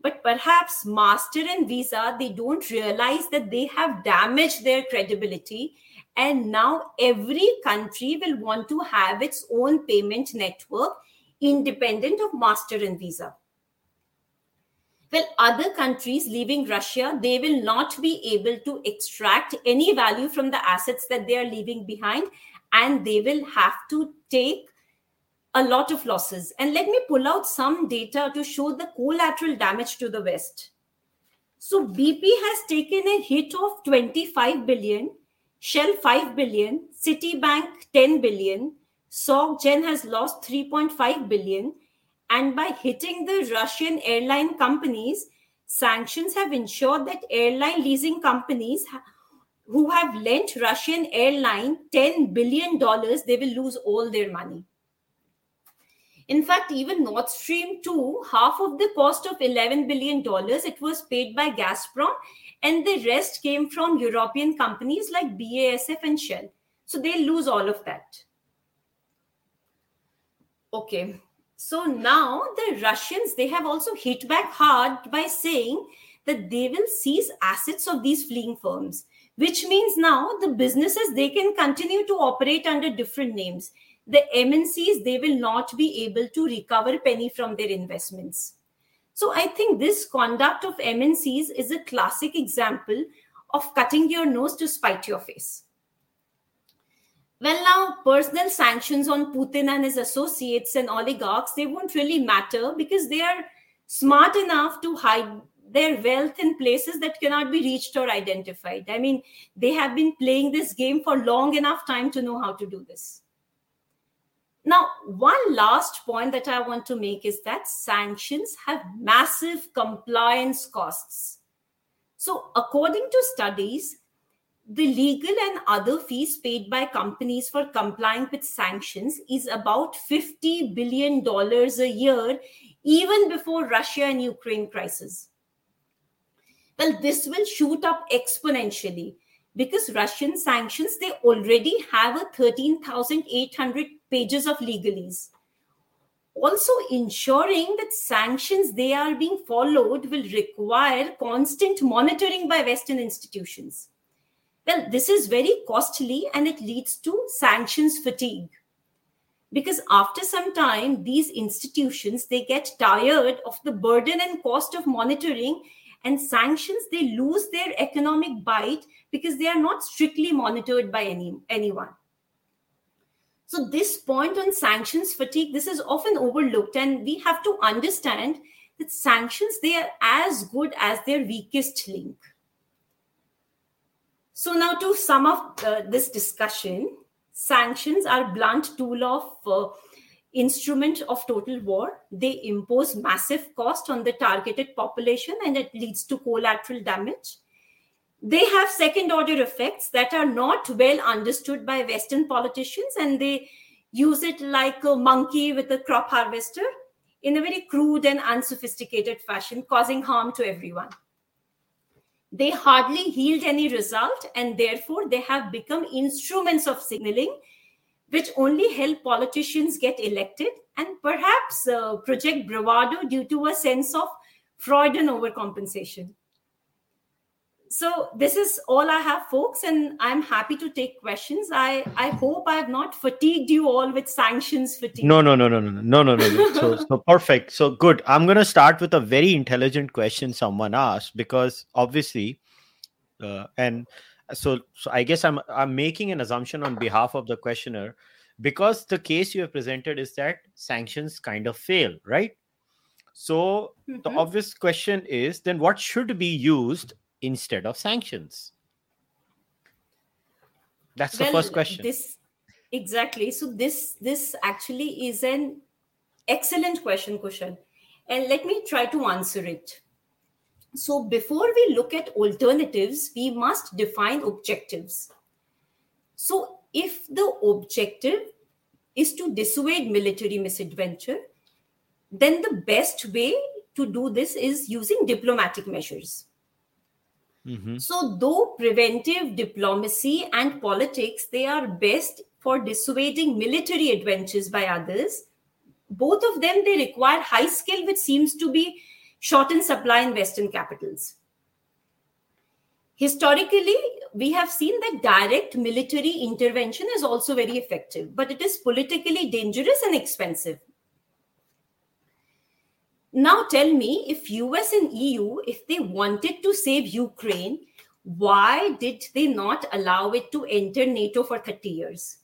But perhaps Master and Visa, they don't realize that they have damaged their credibility. And now every country will want to have its own payment network independent of Master and Visa. Well, other countries leaving Russia, they will not be able to extract any value from the assets that they are leaving behind, and they will have to take a lot of losses. And let me pull out some data to show the collateral damage to the West. So BP has taken a hit of 25 billion, Shell 5 billion, Citibank 10 billion, SocGen has lost 3.5 billion. And by hitting the Russian airline companies, sanctions have ensured that airline leasing companies who have lent Russian airline 10 billion dollars, they will lose all their money. In fact, even Nord Stream 2, half of the cost of $11 billion, it was paid by Gazprom, and the rest came from European companies like BASF and Shell. So they lose all of that. Okay, so now the Russians, they have also hit back hard by saying that they will seize assets of these fleeing firms, which means now the businesses, they can continue to operate under different names the MNCs, they will not be able to recover penny from their investments. So I think this conduct of MNCs is a classic example of cutting your nose to spite your face. Well, now personal sanctions on Putin and his associates and oligarchs, they won't really matter because they are smart enough to hide their wealth in places that cannot be reached or identified. I mean, they have been playing this game for long enough time to know how to do this. Now, one last point that I want to make is that sanctions have massive compliance costs. So, according to studies, the legal and other fees paid by companies for complying with sanctions is about $50 billion a year, even before Russia and Ukraine crisis. Well, this will shoot up exponentially because Russian sanctions, they already have a 13,800 pages of legalese. Also, ensuring that sanctions they are being followed will require constant monitoring by Western institutions. Well, this is very costly and it leads to sanctions fatigue. Because after some time, these institutions they get tired of the burden and cost of monitoring and sanctions they lose their economic bite because they are not strictly monitored by any, anyone so this point on sanctions fatigue, this is often overlooked, and we have to understand that sanctions they are as good as their weakest link. So now to sum up uh, this discussion, sanctions are blunt tool of uh, instrument of total war. They impose massive cost on the targeted population, and it leads to collateral damage they have second order effects that are not well understood by Western politicians, and they use it like a monkey with a crop harvester in a very crude and unsophisticated fashion, causing harm to everyone. They hardly yield any result, and therefore they have become instruments of signaling, which only help politicians get elected and perhaps uh, project bravado due to a sense of Freudian overcompensation so this is all i have folks and i'm happy to take questions. I i hope i have not fatigued you all with sanctions fatigue. No no no no no no no no no so so [laughs] perfect. So good. I'm going to start with a very intelligent question someone asked because obviously uh, and so so i guess i'm i'm making an assumption on behalf of the questioner because the case you have presented is that sanctions kind of fail right? So mm-hmm. the obvious question is then what should be used instead of sanctions? That's well, the first question. This exactly. So this this actually is an excellent question kushal. And let me try to answer it. So before we look at alternatives we must define objectives. So if the objective is to dissuade military misadventure then the best way to do this is using diplomatic measures Mhm. so though preventive diplomacy and politics they are best for dissuading military adventures by others. Both of them they require high skill which seems to be short in supply in western capitals. Historically we have seen that direct military intervention is also very effective but it is politically dangerous and expensive now tell me if US and EU, if they wanted to save Ukraine, why did they not allow it to enter NATO for 30 years?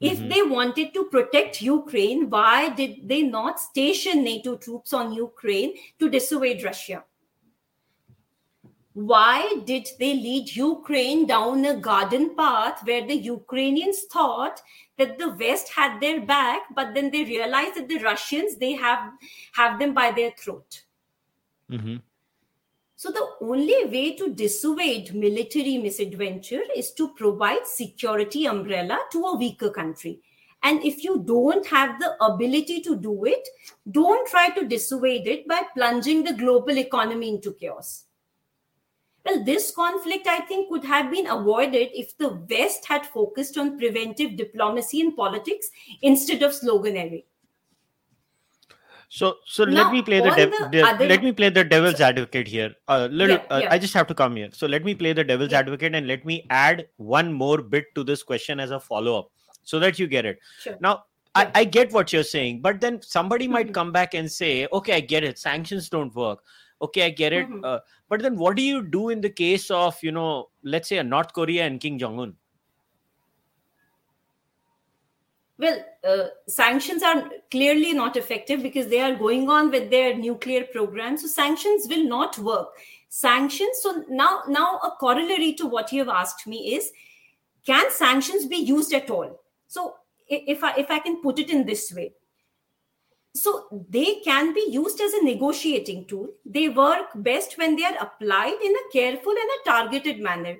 If Mhm. they wanted to protect Ukraine, why did they not station NATO troops on Ukraine to dissuade Russia? Why did they lead Ukraine down a garden path where the Ukrainians thought that the West had their back, but then they realized that the Russians they have have them by their throat? Mhm. So the only way to dissuade military misadventure is to provide security umbrella to a weaker country. And if you don't have the ability to do it, don't try to dissuade it by plunging the global economy into chaos. Well, this conflict, I think, could have been avoided if the West had focused on preventive diplomacy and politics instead of sloganeering. So, so Now, let me play the, dev- the other- let me play the devil's advocate here. A little, Yeah, uh, yeah. I just have to come here. So let me play the devil's Yeah. advocate and let me add one more bit to this question as a follow up, so that you get it. Sure. Now. I, I get what you're saying, but then somebody might Mhm. come back and say, "Okay, I get it. Sanctions don't work. Okay, I get it. Mhm. Uh, but then, what do you do in the case of, you know, let's say a North Korea and Kim Jong Un? Well, uh, sanctions are clearly not effective because they are going on with their nuclear program. So sanctions will not work. Sanctions. So now, now a corollary to what you have asked me is, can sanctions be used at all? So if I if I can put it in this way, so they can be used as a negotiating tool. They work best when they are applied in a careful and a targeted manner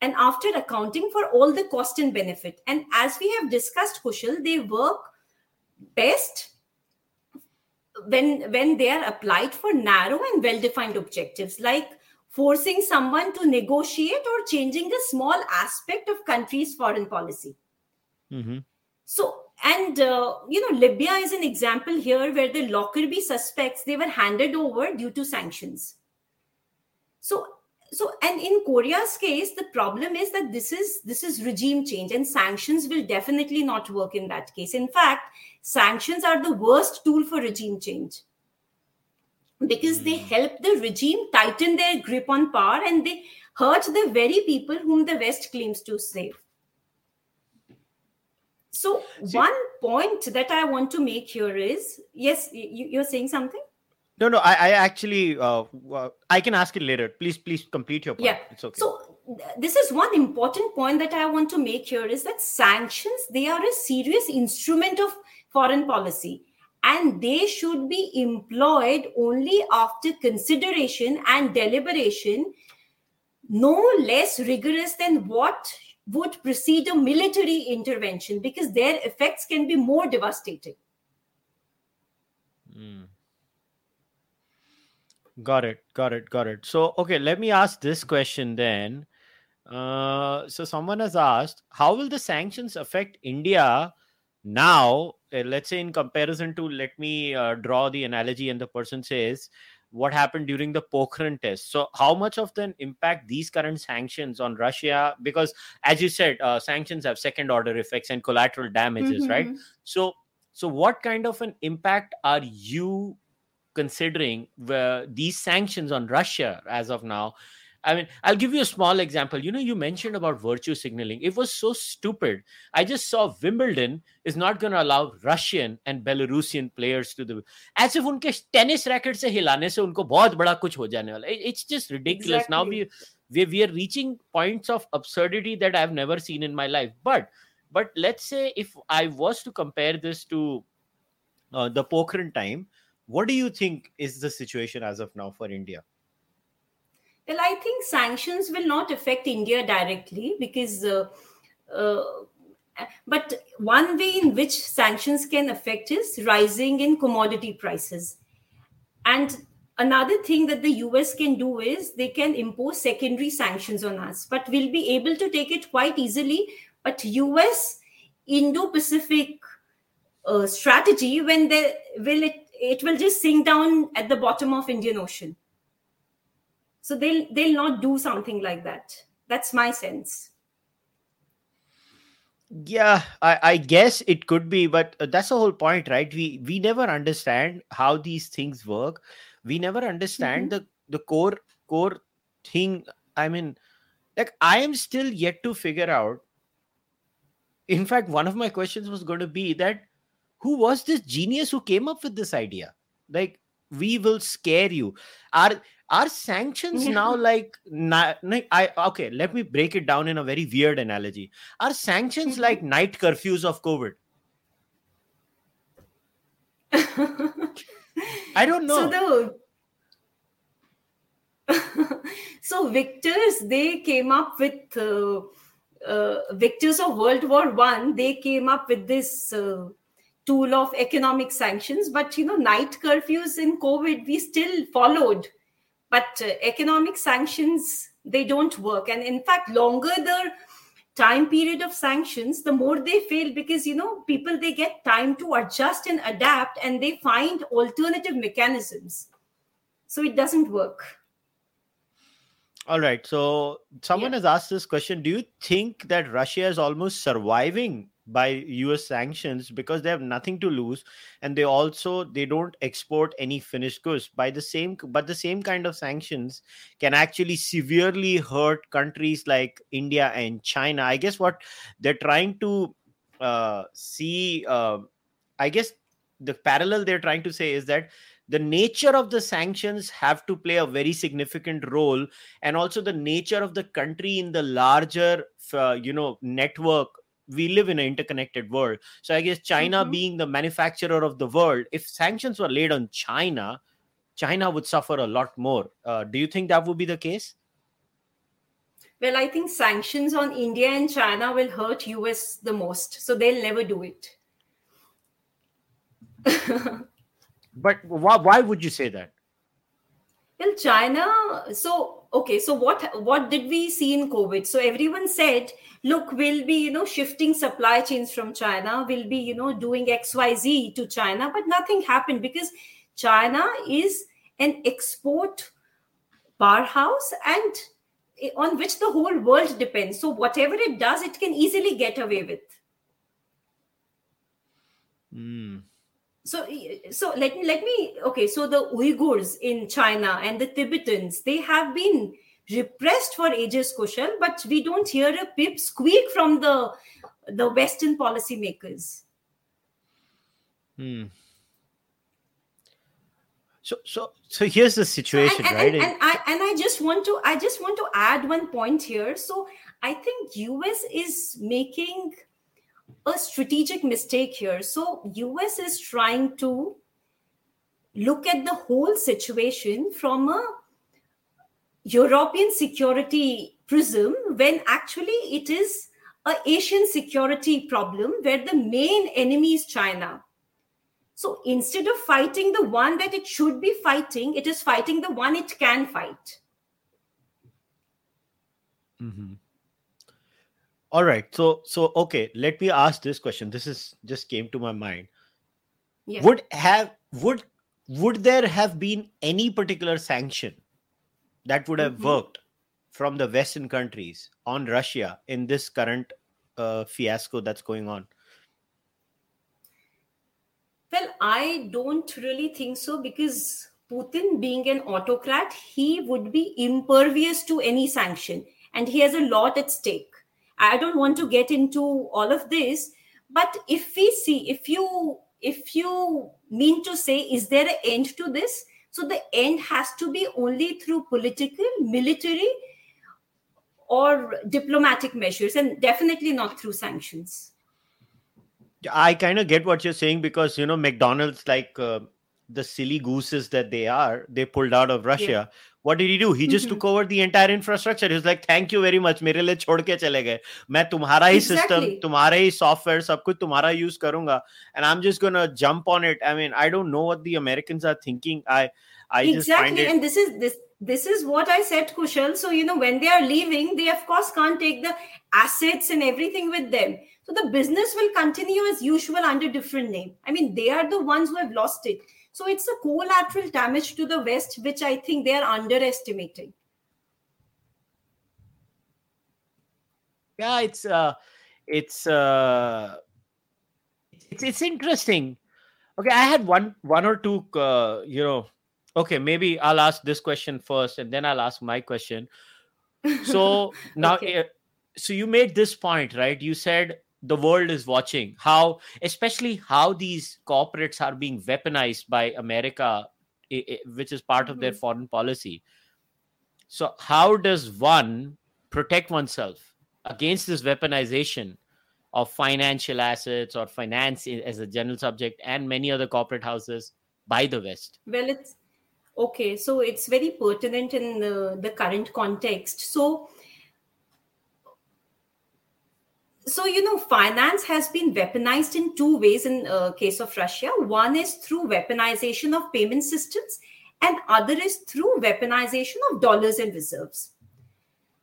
and after accounting for all the cost and benefit. And as we have discussed, Kushal, they work best when when they are applied for narrow and well-defined objectives, like forcing someone to negotiate or changing a small aspect of country's foreign policy. Mhm. So, and uh, you know, Libya is an example here where the Lockerbie suspects they were handed over due to sanctions. So, so, and in Korea's case, the problem is that this is this is regime change, and sanctions will definitely not work in that case. In fact, sanctions are the worst tool for regime change because they Hmm. help the regime tighten their grip on power and they hurt the very people whom the West claims to save. So, See- one point that I want to make here is yes, you, you're saying something? No, no. I, I actually, uh, uh, I can ask it later. Please, please complete your point. Yeah. It's okay. So, this is one important point that I want to make here is that sanctions they are a serious instrument of foreign policy and they should be employed only after consideration and deliberation no less rigorous than what would precede a military intervention because their effects can be more devastating Mm. Got it. Got it. Got it. So, okay, let me ask this question then. Uh, so, someone has asked, how will the sanctions affect India now? Uh, let's say, in comparison to, let me uh, draw the analogy, and the person says, what happened during the Pokhran test. So, how much of an impact these current sanctions on Russia? Because, as you said, uh, sanctions have second order effects and collateral damages, right? Mhm. so so what kind of an impact are you considering where these sanctions on russia as of now i mean i'll give you a small example you know you mentioned about virtue signaling it was so stupid i just saw wimbledon is not going to allow russian and belarusian players to the as if उनके tennis racket से हिलाने से उनको बहुत बड़ा कुछ हो जाने वाला it's just ridiculous now Exactly. we we, we are reaching points of absurdity that i've never seen in my life but but let's say if i was to compare this to uh, the Pokhran time what do you think is the situation as of now for india Well i think sanctions will not affect india directly because uh, uh, but one way in which sanctions can affect is rising in commodity prices. And another thing that the us can do is they can impose secondary sanctions on us but we'll be able to take it quite easily. But us indo-pacific uh, strategy when they will it it will just sink down at the bottom of indian ocean so they'll they'll not do something like that. That's my sense. Yeah I, I guess it could be but uh, that's the whole point right? We we never understand how these things work. We never understand Mhm. the the core core thing. I mean like i am still yet to figure out in fact one of my questions was going to be that who was this genius who came up with this idea? Like we will scare you. Are are sanctions now like na- i okay let me break it down in a very weird analogy are sanctions Mhm. like night curfews of covid i don't [laughs] know So the [laughs] so victors they came up with uh, uh, victors of World War One. They came up with this uh, tool of economic sanctions. But you know, night curfews in COVID we still followed. But uh, economic sanctions they don't work. And in fact, longer the time period of sanctions, the more they fail because you know people they get time to adjust and adapt, and they find alternative mechanisms. So it doesn't work. All right. So someone Yeah. has asked this question. Do you think that Russia is almost surviving by US sanctions because they have nothing to lose and they also they don't export any finished goods by the same but the same kind of sanctions can actually severely hurt countries like India and China. I guess what they're trying to uh, see uh, I guess the parallel they're trying to say is that the nature of the sanctions have to play a very significant role and also the nature of the country in the larger uh, you know network we live in an interconnected world so i guess china Mhm. being the manufacturer of the world if sanctions were laid on china china would suffer a lot more uh, do you think that would be the case Well, I think sanctions on India and China will hurt US the most, so they'll never do it. [laughs] but why, why would you say that Well, China. So okay. So what what did we see in COVID? So everyone said, look, we'll be you know shifting supply chains from China. We'll be you know doing X Y Z to China, but nothing happened because China is an export powerhouse and on which the whole world depends. So whatever it does, it can easily get away with. Hmm. So so let me let me okay so the uyghurs in china and the tibetans they have been repressed for ages kushal but we don't hear a pip squeak from the the western policymakers. Hmm. so so so here's the and, situation and, right? and, and i and i just want to i just want to add one point here. So i think us is making a strategic mistake here so us is trying to look at the whole situation from a european security prism when actually it is a asian security problem where the main enemy is china so instead of fighting the one that it should be fighting, it is fighting the one it can fight. Mm-hmm. All right. So so okay, let me ask this question. This is just came to my mind. Yeah. Would have would would there have been any particular sanction that would have Mhm. worked from the Western countries on Russia in this current uh, fiasco that's going on? Well, I don't really think so because Putin, being an autocrat, he would be impervious to any sanction and he has a lot at stake. I don't want to get into all of this, but if we see, if you if you mean to say, is there an end to this? So the end has to be only through political, military, or diplomatic measures, and definitely not through sanctions. I kind of get what you're saying because you know McDonald's, like uh, the silly gooses that they are, they pulled out of Russia. Yeah What did he do? He just mm-hmm. took over the entire infrastructure. He was like, "Thank you very much. मेरे लिए छोड़ के चले गए. मैं तुम्हारा ही system, तुम्हारा ही software, सब कुछ तुम्हारा use करूँगा. And I'm just gonna jump on it. I mean, I don't know what the Americans are thinking. I, I exactly. just find it. And this is this this is what I said, Kushal. So, you know, when they are leaving, they of course can't take the assets and everything with them. So the business will continue as usual under different name. I mean, they are the ones who have lost it. So it's a collateral damage to the West, which I think they are underestimating. Yeah, it's uh, it's uh, it's it's interesting. Okay, I had one one or two uh, you know. Okay, maybe I'll ask this question first, and then I'll ask my question. So [laughs] now, okay. uh, so you made this point, right? You said the world is watching how especially how these corporates are being weaponized by america which is part of their mm-hmm. foreign policy. So how does one protect oneself against this weaponization of financial assets or finance as a general subject and many other corporate houses by the west? Well it's okay so it's very pertinent in the, the current context. So so you know finance has been weaponized in two ways in uh, case of russia. One is through weaponization of payment systems and other is through weaponization of dollars and reserves.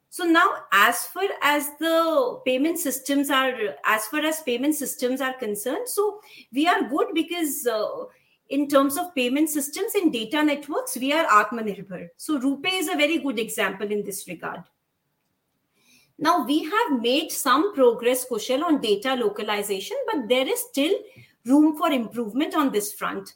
So now as far as the payment systems are as far as payment systems are concerned so we are good because uh, in terms of payment systems and data networks we are atmanirbhar. So RuPay is a very good example in this regard now, we have made some progress, Kushal, on data localization, but there is still room for improvement on this front.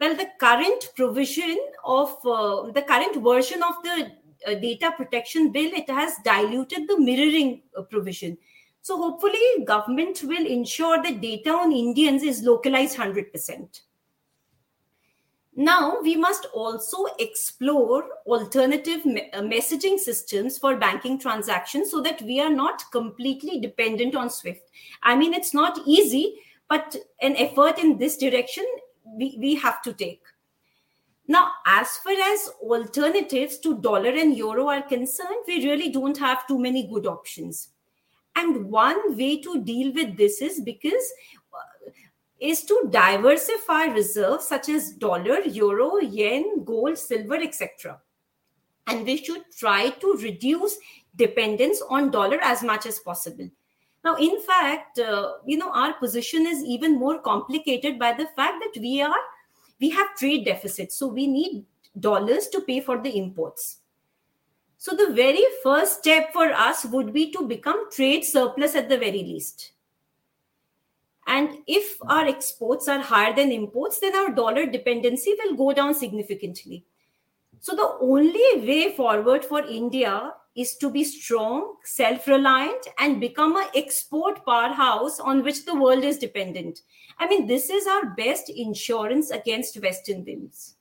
Well, the current provision of uh, the current version of the uh, data protection bill, it has diluted the mirroring uh, provision. So hopefully, government will ensure that data on Indians is localized 100%. Now, we must also explore alternative me- uh, messaging systems for banking transactions so that we are not completely dependent on SWIFT. I mean, it's not easy, but an effort in this direction we, we have to take. Now, as far as alternatives to dollar and euro are concerned, we really don't have too many good options. And one way to deal with this is because is to diversify reserves such as dollar, euro, yen, gold, silver, etc. And we should try to reduce dependence on dollar as much as possible. Now, in fact, uh, you know, our position is even more complicated by the fact that we are we have trade deficits, so we need dollars to pay for the imports. So the very first step for us would be to become trade surplus at the very least. And if our exports are higher than imports, then our dollar dependency will go down significantly. So, the only way forward for India is to be strong, self reliant, and become an export powerhouse on which the world is dependent. I mean, this is our best insurance against Western whims.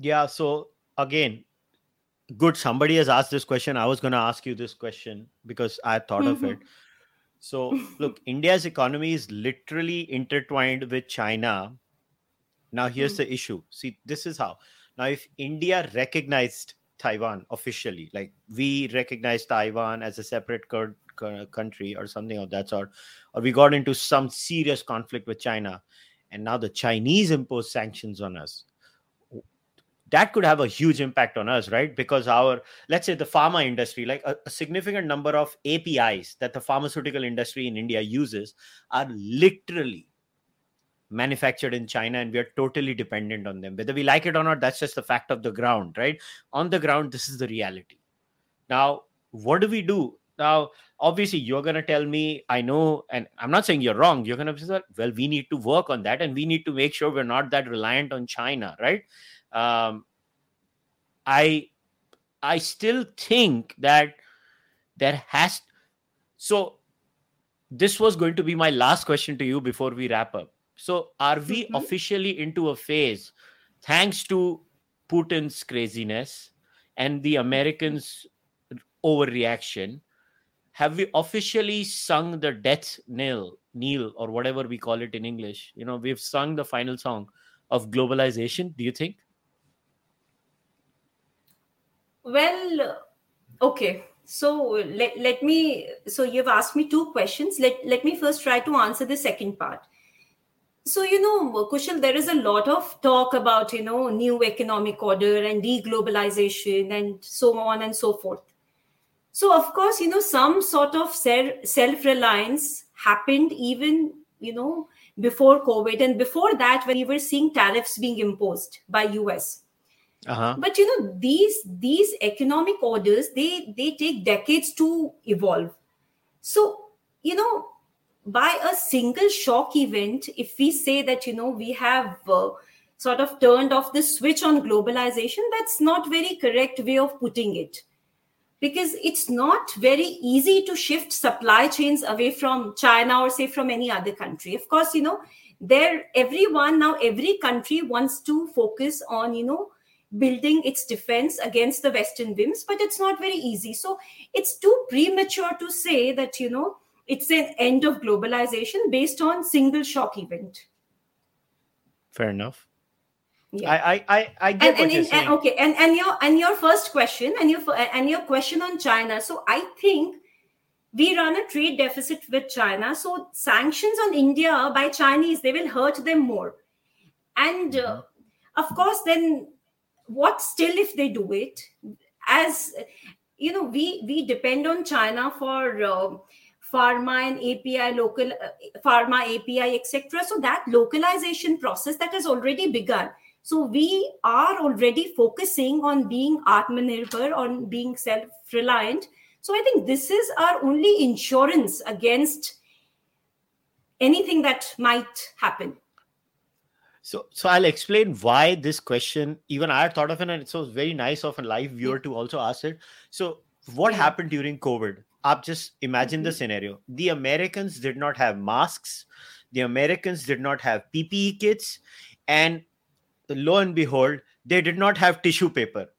Yeah. So, again, good. Somebody has asked this question. I was going to ask you this question because I thought mm-hmm. of it. So, [laughs] look, India's economy is literally intertwined with China. Now, here's mm. the issue. See, this is how. Now, if India recognized Taiwan officially, like we recognize Taiwan as a separate country or something of that sort, or we got into some serious conflict with China, and now the Chinese impose sanctions on us, that could have a huge impact on us right? Because our let's say the pharma industry like a, a, significant number of apis that the pharmaceutical industry in india uses are literally manufactured in china and we are totally dependent on them. Whether we like it or not that's just the fact of the ground right? On the ground this is the reality. Now what do we do? Now obviously you're going to tell me i know and i'm not saying you're wrong. You're going to say well we need to work on that and we need to make sure we're not that reliant on china right um, I I still think that there has so this was going to be my last question to you before we wrap up. So are we mm-hmm. officially into a phase thanks to Putin's craziness and the Americans overreaction have we officially sung the death knell, kneel, or whatever we call it in English? You know, we've sung the final song of globalization. Do you think? Well, okay. So let, let me so you've asked me two questions. Let let me first try to answer the second part. So you know, Kushal, there is a lot of talk about you know new economic order and deglobalization and so on and so forth. So of course, you know, some sort of self reliance happened even you know before COVID and before that when you were seeing tariffs being imposed by US uh-huh. but you know these these economic orders they they take decades to evolve. So you know by a single shock event if we say that you know we have uh, sort of turned off the switch on globalization that's not very correct way of putting it. Because it's not very easy to shift supply chains away from china or say from any other country. Of course you know there everyone now every country wants to focus on you know building its defense against the western whims but it's not very easy so it's too premature to say that you know it's an end of globalization based on single shock event fair enough yeah. I, I I I get and, what and, you're saying. And, okay, and and your and your first question and your and your question on China. So I think we run a trade deficit with China. So sanctions on India by Chinese they will hurt them more, and uh, mm-hmm. uh, of course then what still if they do it? As you know we we depend on china for uh, pharma and api local uh, pharma api etc so that localization process that has already begun. So we are already focusing on being atmanirbhar on being self reliant so i think this is our only insurance against anything that might happen so, so I'll explain why this question. Even I had thought of it, and it was very nice of a live viewer to also ask it. So, what happened during COVID? Up, just imagine mm-hmm. the scenario. The Americans did not have masks. The Americans did not have PPE kits, and lo and behold, they did not have tissue paper. [laughs]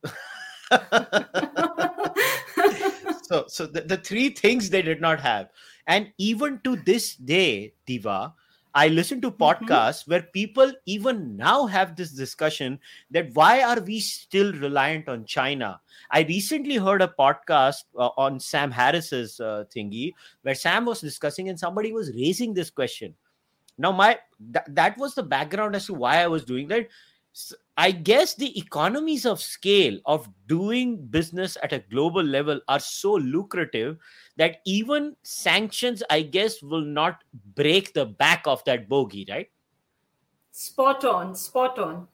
so, so the, the three things they did not have, and even to this day, Diva, I listen to mm-hmm. podcasts mm-hmm. where people even now have this discussion that why are we still reliant on China? I recently heard a podcast uh, on Sam Harris's uh, thingy where Sam was discussing and somebody was raising this question. Now, my th- that was the background as to why I was doing that. I guess the economies of scale of doing business at a global level are so lucrative that even sanctions, I guess, will not break the back of that bogey, right? Spot on, spot on.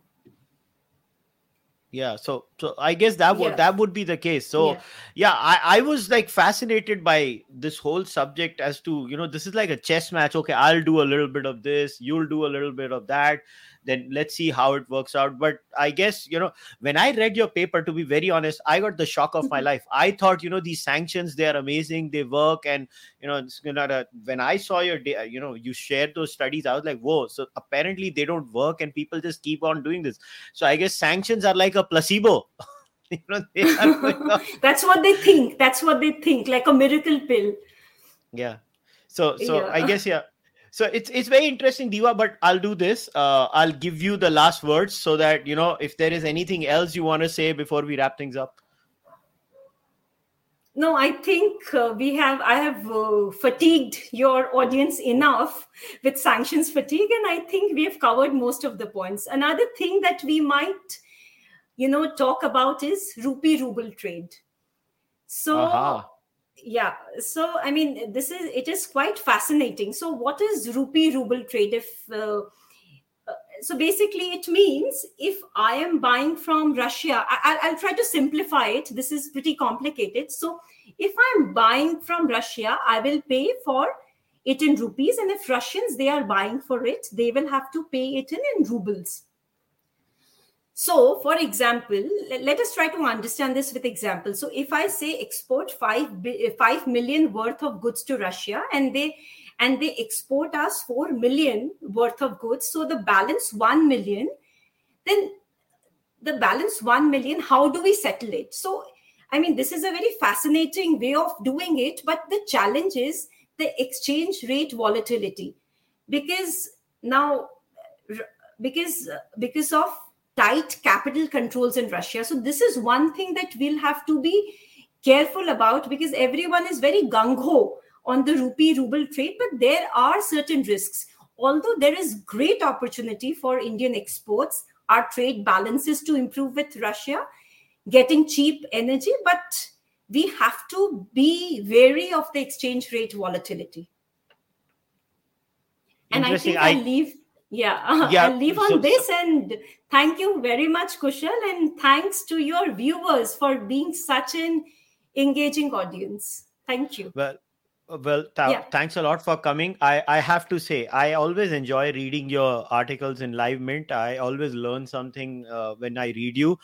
Yeah, so so I guess that would yeah. that would be the case. So yeah, yeah I, I was like fascinated by this whole subject as to you know this is like a chess match. Okay, I'll do a little bit of this, you'll do a little bit of that then let's see how it works out. But i guess you know when i read your paper to be very honest i got the shock of my mm-hmm. life. I thought you know these sanctions they are amazing they work and you know, you uh, know when i saw your you know you shared those studies i was like whoa so apparently they don't work and people just keep on doing this. So i guess sanctions are like a placebo. [laughs] You know, [laughs] that's what they think. That's what they think like a miracle pill. Yeah. So so yeah. i guess yeah so it's it's very interesting diva but i'll do this. Uh, i'll give you the last words so that you know if there is anything else you want to say before we wrap things up. No i think uh, we have i have uh, fatigued your audience enough with sanctions fatigue and i think we have covered most of the points. Another thing that we might you know talk about is rupee ruble trade. So uh-huh yeah so i mean this is it is quite fascinating. So what is rupee ruble trade if uh, uh, so basically it means if i am buying from russia I, i'll try to simplify it. This is pretty complicated. So if i'm buying from russia i will pay for it in rupees. And if russians they are buying for it they will have to pay it in, in rubles so, for example, let us try to understand this with example. So, if I say export five eh, five million worth of goods to Russia, and they and they export us four million worth of goods, so the balance one million, then the balance one million, how do we settle it? So, I mean, this is a very fascinating way of doing it, but the challenge is the exchange rate volatility because now because because of tight capital controls in russia. So this is one thing that we'll have to be careful about because everyone is very gung-ho on the rupee ruble trade but there are certain risks. Although there is great opportunity for indian exports our trade balances to improve with russia getting cheap energy but we have to be wary of the exchange rate volatility. And i think i leave yeah, [laughs] yeah. I'll leave on so, this and thank you very much, Kushal, and thanks to your viewers for being such an engaging audience. Thank you. Well, well th- yeah. thanks a lot for coming i i have to say i always enjoy reading your articles in Livemint i always learn something uh, when i read you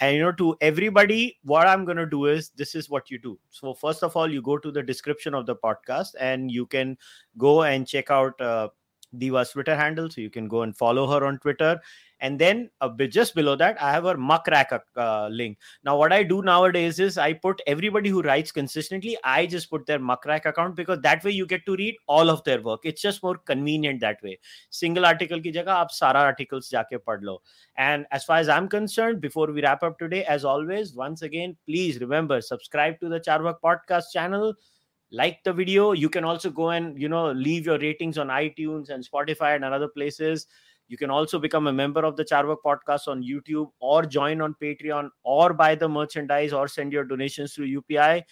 and you know to everybody what i'm going to do is this is what you do so first of all you go to the description of the podcast and you can go and check out uh, Diva's Twitter handle, so you can go and follow her on Twitter. And then uh, just below that, I have a Muckrack uh, link. Now, what I do nowadays is I put everybody who writes consistently, I just put their Muckrack account because that way you get to read all of their work. It's just more convenient that way. Single article ki jagah, aap sara articles jaake pad lo. And as far as I'm concerned, before we wrap up today, as always, once again, please remember subscribe to the Carvaka podcast channel like the video you can also go and you know leave your ratings on itunes and spotify and other places you can also become a member of the Carvaka podcast on youtube or join on patreon or buy the merchandise or send your donations through upi i.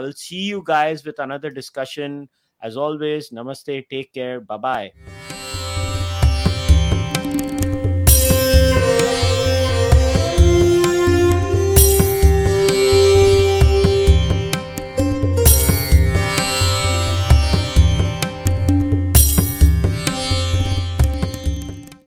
Will see you guys with another discussion. As always namaste take care bye bye